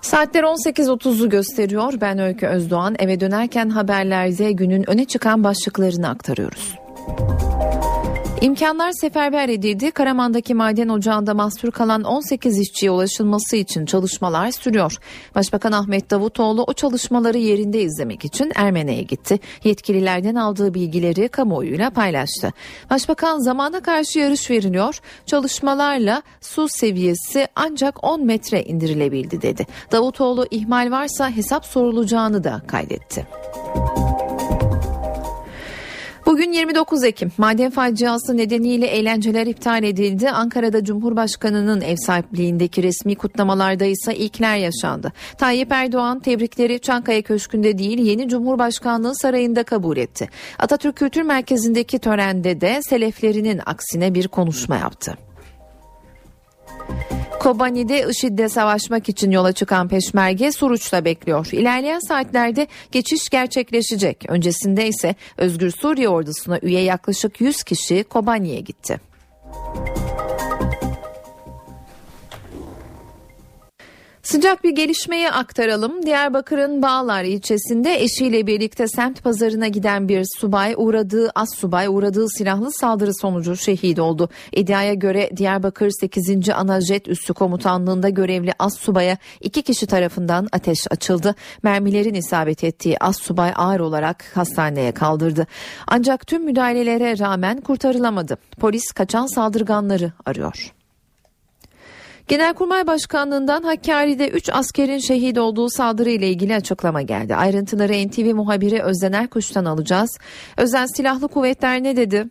S2: Saatler 18.30'u gösteriyor. Ben Öykü Özdoğan. Eve dönerken haberlerde günün öne çıkan başlıklarını aktarıyoruz. İmkanlar seferber edildi. Karaman'daki maden ocağında mahsur kalan 18 işçiye ulaşılması için çalışmalar sürüyor. Başbakan Ahmet Davutoğlu o çalışmaları yerinde izlemek için Ermene'ye gitti. Yetkililerden aldığı bilgileri kamuoyuyla paylaştı. Başbakan zamana karşı yarış veriliyor. Çalışmalarla su seviyesi ancak 10 metre indirilebildi dedi. Davutoğlu ihmal varsa hesap sorulacağını da kaydetti. Bugün 29 Ekim. Maden faciası nedeniyle eğlenceler iptal edildi. Ankara'da Cumhurbaşkanı'nın ev sahipliğindeki resmi kutlamalarda ise ilkler yaşandı. Tayyip Erdoğan tebrikleri Çankaya Köşkü'nde değil yeni Cumhurbaşkanlığı sarayında kabul etti. Atatürk Kültür Merkezi'ndeki törende de seleflerinin aksine bir konuşma yaptı. Kobani'de IŞİD'le savaşmak için yola çıkan peşmerge Suruç'ta bekliyor. İlerleyen saatlerde geçiş gerçekleşecek. Öncesinde ise Özgür Suriye ordusuna üye yaklaşık 100 kişi Kobani'ye gitti. Sıcak bir gelişmeyi aktaralım. Diyarbakır'ın Bağlar ilçesinde eşiyle birlikte semt pazarına giden bir subay uğradığı as subay uğradığı silahlı saldırı sonucu şehit oldu. İddiaya göre Diyarbakır 8. Anajet Üssü Komutanlığı'nda görevli as subaya iki kişi tarafından ateş açıldı. Mermilerin isabet ettiği as subay ağır olarak hastaneye kaldırdı. Ancak tüm müdahalelere rağmen kurtarılamadı. Polis kaçan saldırganları arıyor. Genelkurmay Başkanlığından Hakkari'de 3 askerin şehit olduğu saldırı ile ilgili açıklama geldi. Ayrıntıları NTV muhabiri Özden Erkuş'tan alacağız. Özel Silahlı Kuvvetler ne dedi?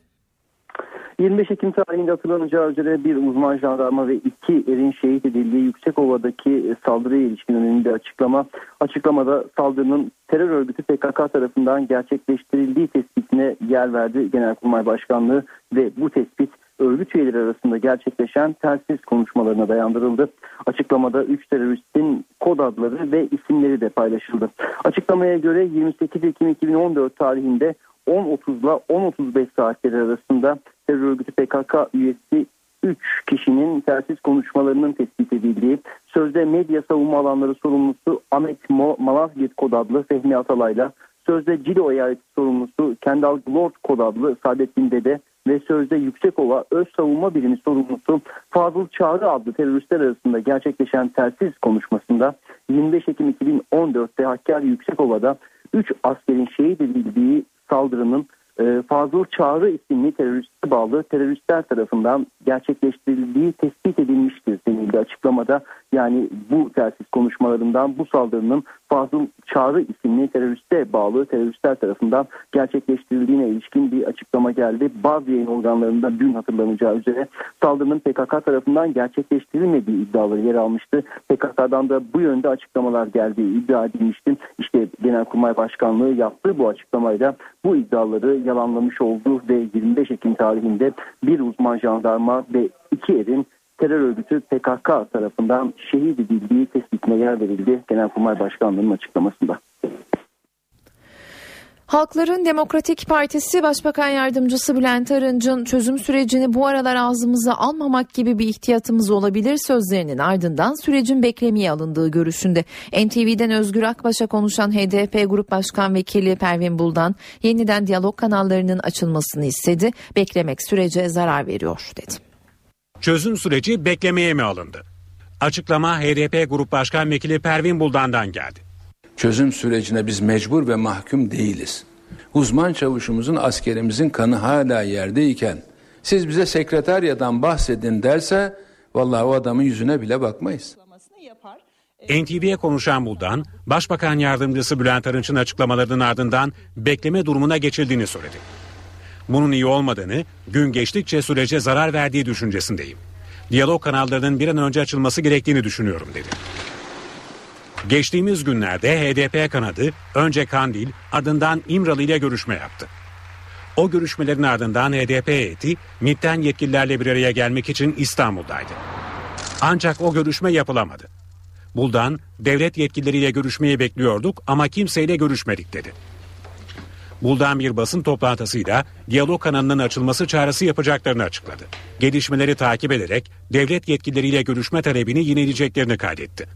S21: 25 Ekim tarihinde hatırlanacağı üzere bir uzman jandarma ve iki erin şehit edildiği Yüksekova'daki saldırıya ilişkin önemli açıklama. Açıklamada saldırının terör örgütü PKK tarafından gerçekleştirildiği tespitine yer verdi Genelkurmay Başkanlığı ve bu tespit örgüt üyeleri arasında gerçekleşen telsiz konuşmalarına dayandırıldı. Açıklamada 3 teröristin kod adları ve isimleri de paylaşıldı. Açıklamaya göre 28 Ekim 2014 tarihinde 10.30 ile 10.35 saatleri arasında terör örgütü PKK üyesi 3 kişinin telsiz konuşmalarının tespit edildiği, sözde medya savunma alanları sorumlusu Ahmet Malazgirt kod adlı Fehmi Atalay'la, sözde Cilo eyaleti sorumlusu Kendall Lord kod adlı Saadettin Dede ve sözde Yüksekova Öz Savunma Birimi sorumlusu Fazıl Çağrı adlı teröristler arasında gerçekleşen telsiz konuşmasında 25 Ekim 2014'te Hakkari Yüksekova'da 3 askerin şehit edildiği saldırının e, Fazıl Çağrı isimli teröriste bağlı teröristler tarafından gerçekleştirildiği tespit edilmiştir denildi açıklamada. Yani bu telsiz konuşmalarından bu saldırının Fazıl Çağrı isimli teröriste bağlı teröristler tarafından gerçekleştirildiğine ilişkin bir açıklama geldi. Bazı yayın organlarında dün hatırlanacağı üzere saldırının PKK tarafından gerçekleştirilmediği iddiaları yer almıştı. PKK'dan da bu yönde açıklamalar geldiği iddia edilmişti. İşte Genelkurmay Başkanlığı yaptığı bu açıklamayla bu iddiaları yalanlamış oldu ve 25 Ekim tarihinde bir uzman jandarma ve iki erin terör örgütü PKK tarafından şehit edildiği tespitine yer verildi Genelkurmay Başkanlığı'nın açıklamasında.
S2: Halkların Demokratik Partisi Başbakan Yardımcısı Bülent Arınç'ın çözüm sürecini bu aralar ağzımıza almamak gibi bir ihtiyatımız olabilir sözlerinin ardından sürecin beklemeye alındığı görüşünde. NTV'den Özgür Akbaş'a konuşan HDP Grup Başkan Vekili Pervin Buldan yeniden diyalog kanallarının açılmasını istedi. Beklemek sürece zarar veriyor dedi.
S5: Çözüm süreci beklemeye mi alındı? Açıklama HDP Grup Başkan Vekili Pervin Buldan'dan geldi.
S12: Çözüm sürecine biz mecbur ve mahkum değiliz. Uzman çavuşumuzun askerimizin kanı hala yerdeyken siz bize sekreteryadan bahsedin derse vallahi o adamın yüzüne bile bakmayız.
S5: NTV'ye konuşan Buldan, Başbakan Yardımcısı Bülent Arınç'ın açıklamalarının ardından bekleme durumuna geçildiğini söyledi. Bunun iyi olmadığını, gün geçtikçe sürece zarar verdiği düşüncesindeyim. Diyalog kanallarının bir an önce açılması gerektiğini düşünüyorum dedi. Geçtiğimiz günlerde HDP kanadı önce Kandil ardından İmralı ile görüşme yaptı. O görüşmelerin ardından HDP heyeti MİT'ten yetkililerle bir araya gelmek için İstanbul'daydı. Ancak o görüşme yapılamadı. Buldan devlet yetkilileriyle görüşmeyi bekliyorduk ama kimseyle görüşmedik dedi. Buldan bir basın toplantısıyla diyalog kanalının açılması çağrısı yapacaklarını açıkladı. Gelişmeleri takip ederek devlet yetkilileriyle görüşme talebini yineleyeceklerini kaydetti.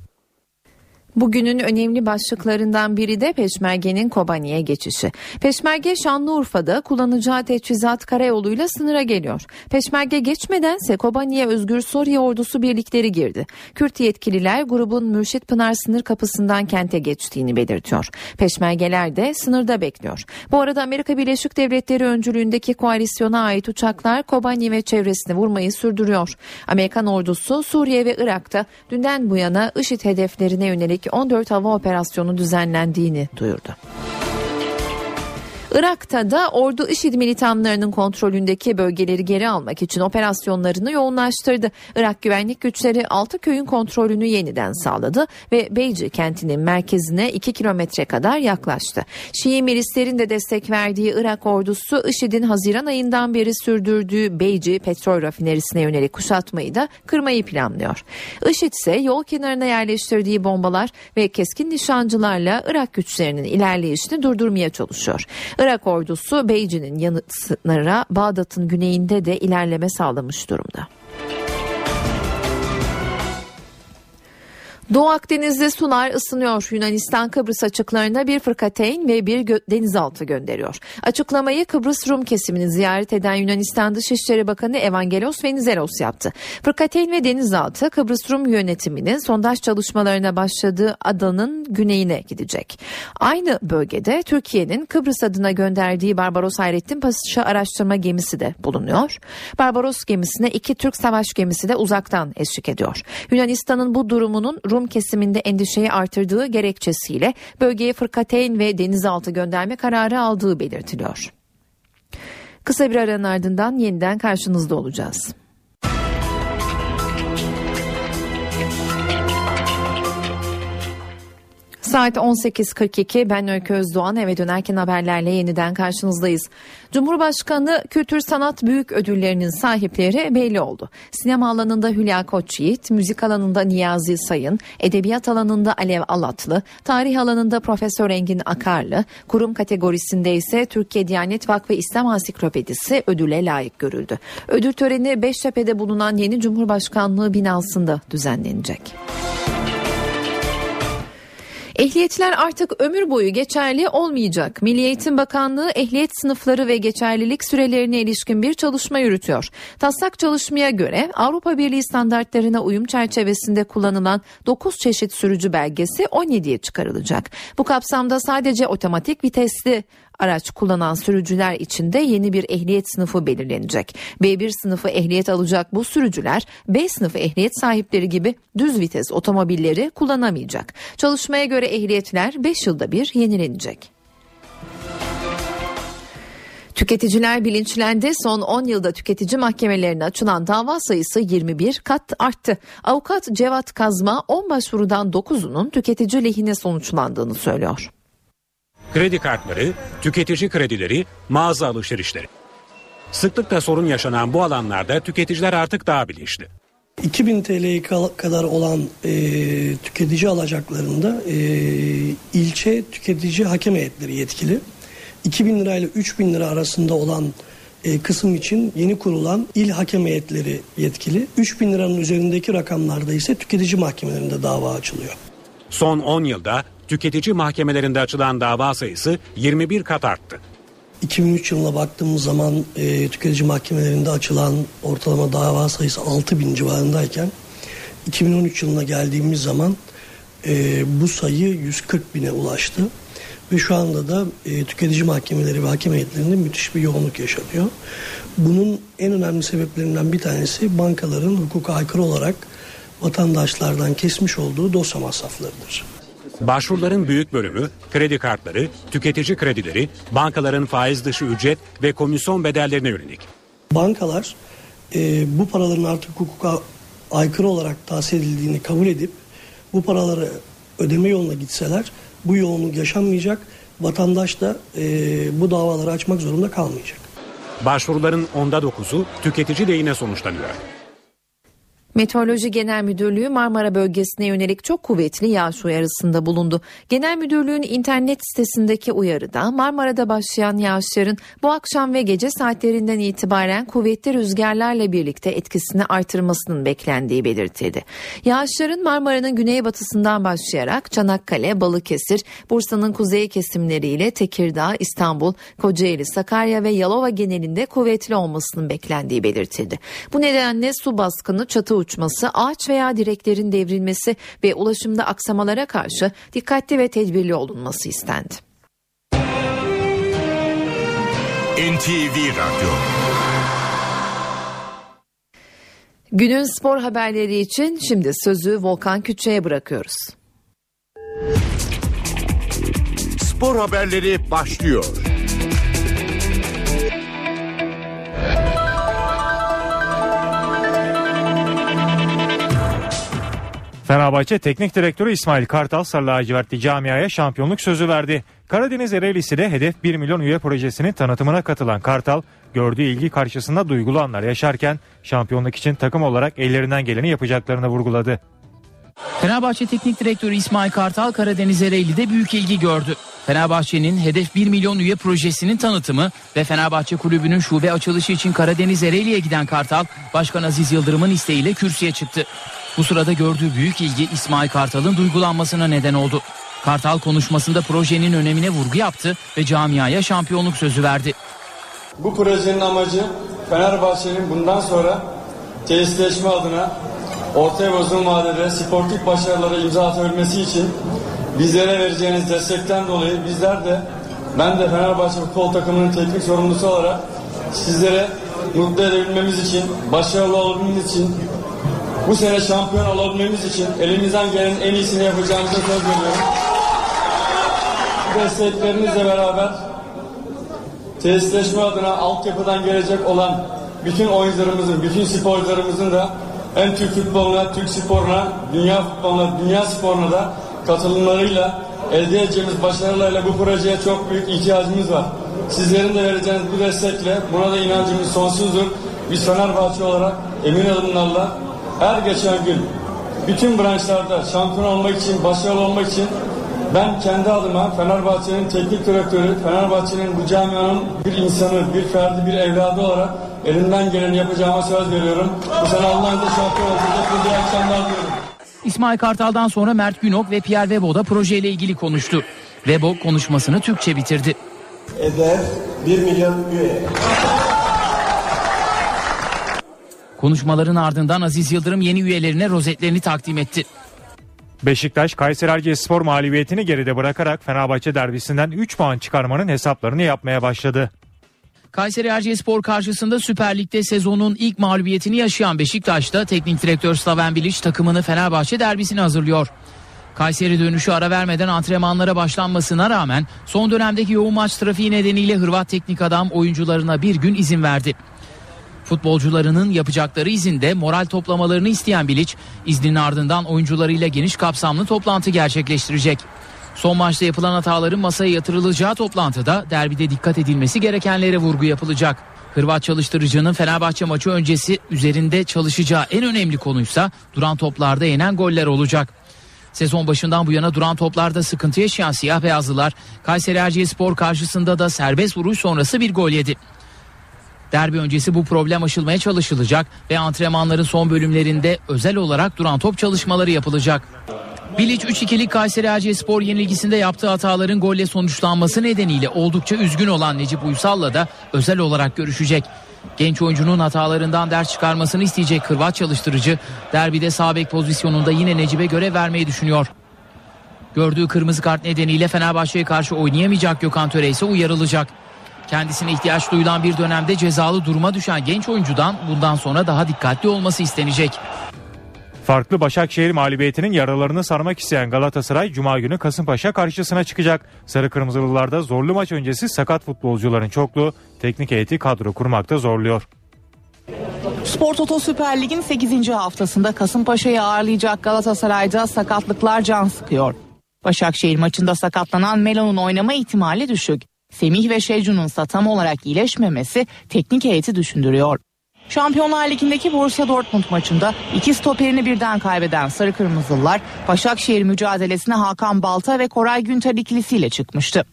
S2: Bugünün önemli başlıklarından biri de Peşmerge'nin Kobani'ye geçişi. Peşmerge Şanlıurfa'da kullanacağı teçhizat karayoluyla sınıra geliyor. Peşmerge geçmedense Kobani'ye Özgür Suriye ordusu birlikleri girdi. Kürt yetkililer grubun Mürşit Pınar sınır kapısından kente geçtiğini belirtiyor. Peşmergeler de sınırda bekliyor. Bu arada Amerika Birleşik Devletleri öncülüğündeki koalisyona ait uçaklar Kobani ve çevresini vurmayı sürdürüyor. Amerikan ordusu Suriye ve Irak'ta dünden bu yana IŞİD hedeflerine yönelik 14 hava operasyonu düzenlendiğini duyurdu. Irak'ta da ordu IŞİD militanlarının kontrolündeki bölgeleri geri almak için operasyonlarını yoğunlaştırdı. Irak güvenlik güçleri 6 köyün kontrolünü yeniden sağladı ve Beyci kentinin merkezine 2 kilometre kadar yaklaştı. Şii milislerin de destek verdiği Irak ordusu IŞİD'in Haziran ayından beri sürdürdüğü Beyci petrol rafinerisine yönelik kuşatmayı da kırmayı planlıyor. IŞİD ise yol kenarına yerleştirdiği bombalar ve keskin nişancılarla Irak güçlerinin ilerleyişini durdurmaya çalışıyor. Irak ordusu Beyci'nin yanı sıra Bağdat'ın güneyinde de ilerleme sağlamış durumda. Doğu Akdeniz'de sular ısınıyor. Yunanistan Kıbrıs açıklarına bir fırkateyn ve bir gö- denizaltı gönderiyor. Açıklamayı Kıbrıs Rum kesimini ziyaret eden Yunanistan Dışişleri Bakanı Evangelos Venizelos yaptı. Fırkateyn ve denizaltı Kıbrıs Rum yönetiminin sondaj çalışmalarına başladığı adanın güneyine gidecek. Aynı bölgede Türkiye'nin Kıbrıs adına gönderdiği Barbaros Hayrettin Paşa araştırma gemisi de bulunuyor. Barbaros gemisine iki Türk savaş gemisi de uzaktan eşlik ediyor. Yunanistan'ın bu durumunun Rum kesiminde endişeyi artırdığı gerekçesiyle bölgeye fırkateyn ve denizaltı gönderme kararı aldığı belirtiliyor. Kısa bir aranın ardından yeniden karşınızda olacağız. Saat 18.42 ben Öykü Özdoğan eve dönerken haberlerle yeniden karşınızdayız. Cumhurbaşkanı Kültür Sanat Büyük Ödülleri'nin sahipleri belli oldu. Sinema alanında Hülya Koçyiğit, müzik alanında Niyazi Sayın, edebiyat alanında Alev Alatlı, tarih alanında Profesör Engin Akarlı, kurum kategorisinde ise Türkiye Diyanet Vakfı İslam Ansiklopedisi ödüle layık görüldü. Ödül töreni Beştepe'de bulunan yeni Cumhurbaşkanlığı binasında düzenlenecek. Ehliyetler artık ömür boyu geçerli olmayacak. Milli Eğitim Bakanlığı ehliyet sınıfları ve geçerlilik sürelerine ilişkin bir çalışma yürütüyor. Taslak çalışmaya göre Avrupa Birliği standartlarına uyum çerçevesinde kullanılan 9 çeşit sürücü belgesi 17'ye çıkarılacak. Bu kapsamda sadece otomatik vitesli araç kullanan sürücüler için de yeni bir ehliyet sınıfı belirlenecek. B1 sınıfı ehliyet alacak bu sürücüler B sınıfı ehliyet sahipleri gibi düz vites otomobilleri kullanamayacak. Çalışmaya göre ehliyetler 5 yılda bir yenilenecek. Tüketiciler bilinçlendi. Son 10 yılda tüketici mahkemelerine açılan dava sayısı 21 kat arttı. Avukat Cevat Kazma 10 başvurudan 9'unun tüketici lehine sonuçlandığını söylüyor.
S5: Kredi kartları, tüketici kredileri, mağaza alışverişleri. Sıklıkla sorun yaşanan bu alanlarda tüketiciler artık daha bilinçli.
S22: 2000 TL'ye kadar olan e, tüketici alacaklarında e, ilçe tüketici hakem heyetleri yetkili. 2000 lirayla 3000 lira arasında olan e, kısım için yeni kurulan il hakem heyetleri yetkili. 3000 liranın üzerindeki rakamlarda ise tüketici mahkemelerinde dava açılıyor.
S5: Son 10 yılda tüketici mahkemelerinde açılan dava sayısı 21 kat arttı.
S22: 2003 yılına baktığımız zaman e, tüketici mahkemelerinde açılan ortalama dava sayısı 6 bin civarındayken 2013 yılına geldiğimiz zaman e, bu sayı 140 bine ulaştı. Ve şu anda da e, tüketici mahkemeleri ve hakem heyetlerinde müthiş bir yoğunluk yaşanıyor. Bunun en önemli sebeplerinden bir tanesi bankaların hukuka aykırı olarak vatandaşlardan kesmiş olduğu dosya masraflarıdır.
S5: Başvuruların büyük bölümü kredi kartları, tüketici kredileri, bankaların faiz dışı ücret ve komisyon bedellerine yönelik.
S22: Bankalar e, bu paraların artık hukuka aykırı olarak tahsis edildiğini kabul edip bu paraları ödeme yoluna gitseler bu yoğunluk yaşanmayacak. Vatandaş da e, bu davaları açmak zorunda kalmayacak.
S5: Başvuruların onda dokuzu tüketici lehine sonuçlanıyor.
S2: Meteoroloji Genel Müdürlüğü Marmara bölgesine yönelik çok kuvvetli yağış uyarısında bulundu. Genel Müdürlüğün internet sitesindeki uyarıda Marmara'da başlayan yağışların bu akşam ve gece saatlerinden itibaren kuvvetli rüzgarlarla birlikte etkisini artırmasının beklendiği belirtildi. Yağışların Marmara'nın güneybatısından başlayarak Çanakkale, Balıkesir, Bursa'nın kuzey kesimleriyle Tekirdağ, İstanbul, Kocaeli, Sakarya ve Yalova genelinde kuvvetli olmasının beklendiği belirtildi. Bu nedenle su baskını, çatı uçması, ağaç veya direklerin devrilmesi ve ulaşımda aksamalara karşı dikkatli ve tedbirli olunması istendi.
S11: NTV Radyo
S2: Günün spor haberleri için şimdi sözü Volkan Küçük'e bırakıyoruz.
S11: Spor haberleri başlıyor.
S23: Fenerbahçe Teknik Direktörü İsmail Kartal Sarı Lacivertli camiaya şampiyonluk sözü verdi. Karadeniz Ereğlisi'de hedef 1 milyon üye projesinin tanıtımına katılan Kartal, gördüğü ilgi karşısında duygulu anlar yaşarken şampiyonluk için takım olarak ellerinden geleni yapacaklarını vurguladı.
S24: Fenerbahçe Teknik Direktörü İsmail Kartal Karadeniz Ereğli'de büyük ilgi gördü. Fenerbahçe'nin hedef 1 milyon üye projesinin tanıtımı ve Fenerbahçe Kulübü'nün şube açılışı için Karadeniz Ereğli'ye giden Kartal, Başkan Aziz Yıldırım'ın isteğiyle kürsüye çıktı. Bu sırada gördüğü büyük ilgi İsmail Kartal'ın duygulanmasına neden oldu. Kartal konuşmasında projenin önemine vurgu yaptı ve camiaya şampiyonluk sözü verdi.
S25: Bu projenin amacı Fenerbahçe'nin bundan sonra tesisleşme adına ortaya uzun vadede sportif başarılara imza atabilmesi için bizlere vereceğiniz destekten dolayı bizler de ben de Fenerbahçe futbol takımının teknik sorumlusu olarak sizlere mutlu edebilmemiz için, başarılı olabilmemiz için, bu sene şampiyon olabilmemiz için elimizden gelen en iyisini yapacağımıza söz veriyorum. Desteklerinizle beraber tesisleşme adına altyapıdan gelecek olan bütün oyuncularımızın, bütün sporcularımızın da hem Türk futboluna, Türk sporuna, dünya futboluna, dünya sporuna da katılımlarıyla elde edeceğimiz başarılarla bu projeye çok büyük ihtiyacımız var. Sizlerin de vereceğiniz bu destekle buna da inancımız sonsuzdur. Biz Fenerbahçe olarak emin adımlarla her geçen gün bütün branşlarda şampiyon olmak için, başarılı olmak için ben kendi adıma Fenerbahçe'nin teknik direktörü, Fenerbahçe'nin bu camianın bir insanı, bir ferdi, bir evladı olarak elimden geleni yapacağıma söz veriyorum. Bu sene Allah'ın da şampiyon olacak. İyi akşamlar diyorum.
S24: İsmail Kartal'dan sonra Mert Günok ve Pierre Webo da projeyle ilgili konuştu. Webo konuşmasını Türkçe bitirdi.
S25: Hedef 1 milyon üye.
S24: Konuşmaların ardından Aziz Yıldırım yeni üyelerine rozetlerini takdim etti.
S23: Beşiktaş Kayseri Erciyesspor mağlubiyetini geride bırakarak Fenerbahçe derbisinden 3 puan çıkarmanın hesaplarını yapmaya başladı.
S24: Kayseri Erciyesspor karşısında Süper Lig'de sezonun ilk mağlubiyetini yaşayan Beşiktaş'ta teknik direktör Slaven Bilic takımını Fenerbahçe derbisine hazırlıyor. Kayseri dönüşü ara vermeden antrenmanlara başlanmasına rağmen son dönemdeki yoğun maç trafiği nedeniyle Hırvat teknik adam oyuncularına bir gün izin verdi. Futbolcularının yapacakları izinde moral toplamalarını isteyen Bilic, izninin ardından oyuncularıyla geniş kapsamlı toplantı gerçekleştirecek. Son maçta yapılan hataların masaya yatırılacağı toplantıda derbide dikkat edilmesi gerekenlere vurgu yapılacak. Hırvat çalıştırıcının Fenerbahçe maçı öncesi üzerinde çalışacağı en önemli konuysa duran toplarda yenen goller olacak. Sezon başından bu yana duran toplarda sıkıntı yaşayan siyah beyazlılar Kayseri Erciyesspor karşısında da serbest vuruş sonrası bir gol yedi. Derbi öncesi bu problem aşılmaya çalışılacak ve antrenmanların son bölümlerinde özel olarak duran top çalışmaları yapılacak. Bilic 3-2'lik Kayseri Erciyesspor yenilgisinde yaptığı hataların golle sonuçlanması nedeniyle oldukça üzgün olan Necip Uysal'la da özel olarak görüşecek. Genç oyuncunun hatalarından ders çıkarmasını isteyecek Hırvat çalıştırıcı derbide sağ bek pozisyonunda yine Necip'e görev vermeyi düşünüyor. Gördüğü kırmızı kart nedeniyle Fenerbahçe'ye karşı oynayamayacak Gökhan Töre ise uyarılacak. Kendisine ihtiyaç duyulan bir dönemde cezalı duruma düşen genç oyuncudan bundan sonra daha dikkatli olması istenecek.
S23: Farklı Başakşehir mağlubiyetinin yaralarını sarmak isteyen Galatasaray Cuma günü Kasımpaşa karşısına çıkacak. Sarı Kırmızılılarda zorlu maç öncesi sakat futbolcuların çokluğu teknik heyeti kadro kurmakta zorluyor.
S26: Spor Toto Süper Lig'in 8. haftasında Kasımpaşa'yı ağırlayacak Galatasaray'da sakatlıklar can sıkıyor. Başakşehir maçında sakatlanan Melo'nun oynama ihtimali düşük. Semih ve Şecun'un tam olarak iyileşmemesi teknik heyeti düşündürüyor. Şampiyonlar Ligi'ndeki Borussia Dortmund maçında iki stoperini birden kaybeden Sarı Kırmızılılar Başakşehir mücadelesine Hakan Balta ve Koray Günter ikilisiyle çıkmıştı.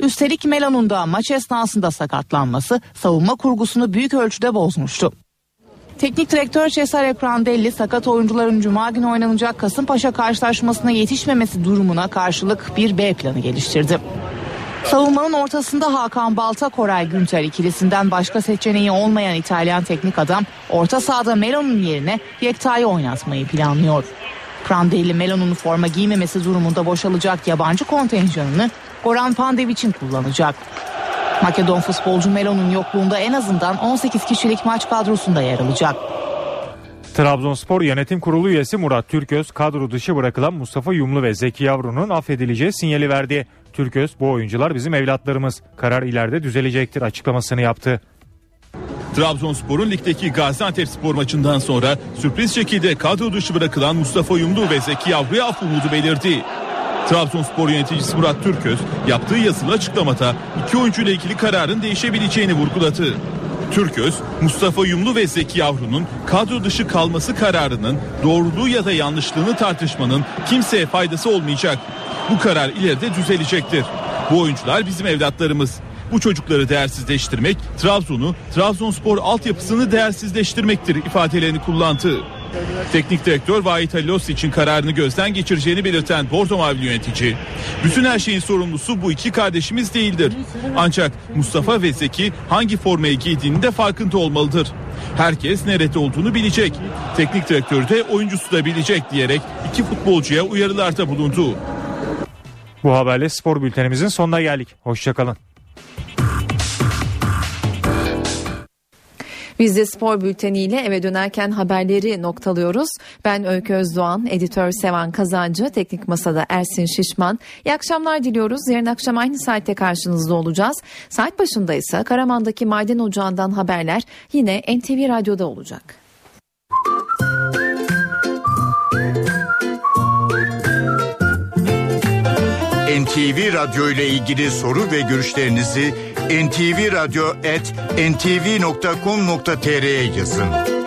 S26: Üstelik Melo'nun da maç esnasında sakatlanması savunma kurgusunu büyük ölçüde bozmuştu. Teknik direktör Cesare Prandelli sakat oyuncuların cuma günü oynanacak Kasımpaşa karşılaşmasına yetişmemesi durumuna karşılık bir B planı geliştirdi. Savunmanın ortasında Hakan Balta Koray Günter ikilisinden başka seçeneği olmayan İtalyan teknik adam orta sahada Melo'nun yerine Yekta'yı oynatmayı planlıyor. Prandelli Melo'nun forma giymemesi durumunda boşalacak yabancı kontenjanını Goran Pandevic'in kullanacak. Makedon futbolcu Melo'nun yokluğunda en azından 18 kişilik maç kadrosunda yer alacak.
S23: Trabzonspor Yönetim Kurulu üyesi Murat Türköz kadro dışı bırakılan Mustafa Yumlu ve Zeki Yavru'nun affedileceği sinyali verdi. Türköz bu oyuncular bizim evlatlarımız. Karar ileride düzelecektir açıklamasını yaptı.
S27: Trabzonspor'un ligdeki Gaziantep spor maçından sonra sürpriz şekilde kadro dışı bırakılan Mustafa Yumlu ve Zeki Yavru'ya af umudu belirdi. Trabzonspor yöneticisi Murat Türköz yaptığı yazılı açıklamada iki oyuncu ile ilgili kararın değişebileceğini vurguladı. Türköz, Mustafa Yumlu ve Zeki Yavru'nun kadro dışı kalması kararının doğruluğu ya da yanlışlığını tartışmanın kimseye faydası olmayacak. Bu karar ileride düzelecektir. Bu oyuncular bizim evlatlarımız. Bu çocukları değersizleştirmek, Trabzon'u, Trabzonspor altyapısını değersizleştirmektir ifadelerini kullandı. Teknik direktör Vahit Halos için kararını gözden geçireceğini belirten Bordo Mavili yönetici, bütün her şeyin sorumlusu bu iki kardeşimiz değildir. Ancak Mustafa ve Zeki hangi formayı giydiğini de farkında olmalıdır. Herkes nerede olduğunu bilecek. Teknik direktör de oyuncusu da bilecek diyerek iki futbolcuya uyarılarda bulundu.
S23: Bu haberle spor bültenimizin sonuna geldik. Hoşçakalın.
S2: Biz de spor bülteniyle eve dönerken haberleri noktalıyoruz. Ben Öykü Özdoğan, editör Sevan Kazancı, teknik masada Ersin Şişman. İyi akşamlar diliyoruz. Yarın akşam aynı saatte karşınızda olacağız. Saat başında ise Karaman'daki maden ocağından haberler yine NTV Radyo'da olacak.
S11: NTV Radyo ile ilgili soru ve görüşlerinizi ntvradio.com.tr'ye yazın.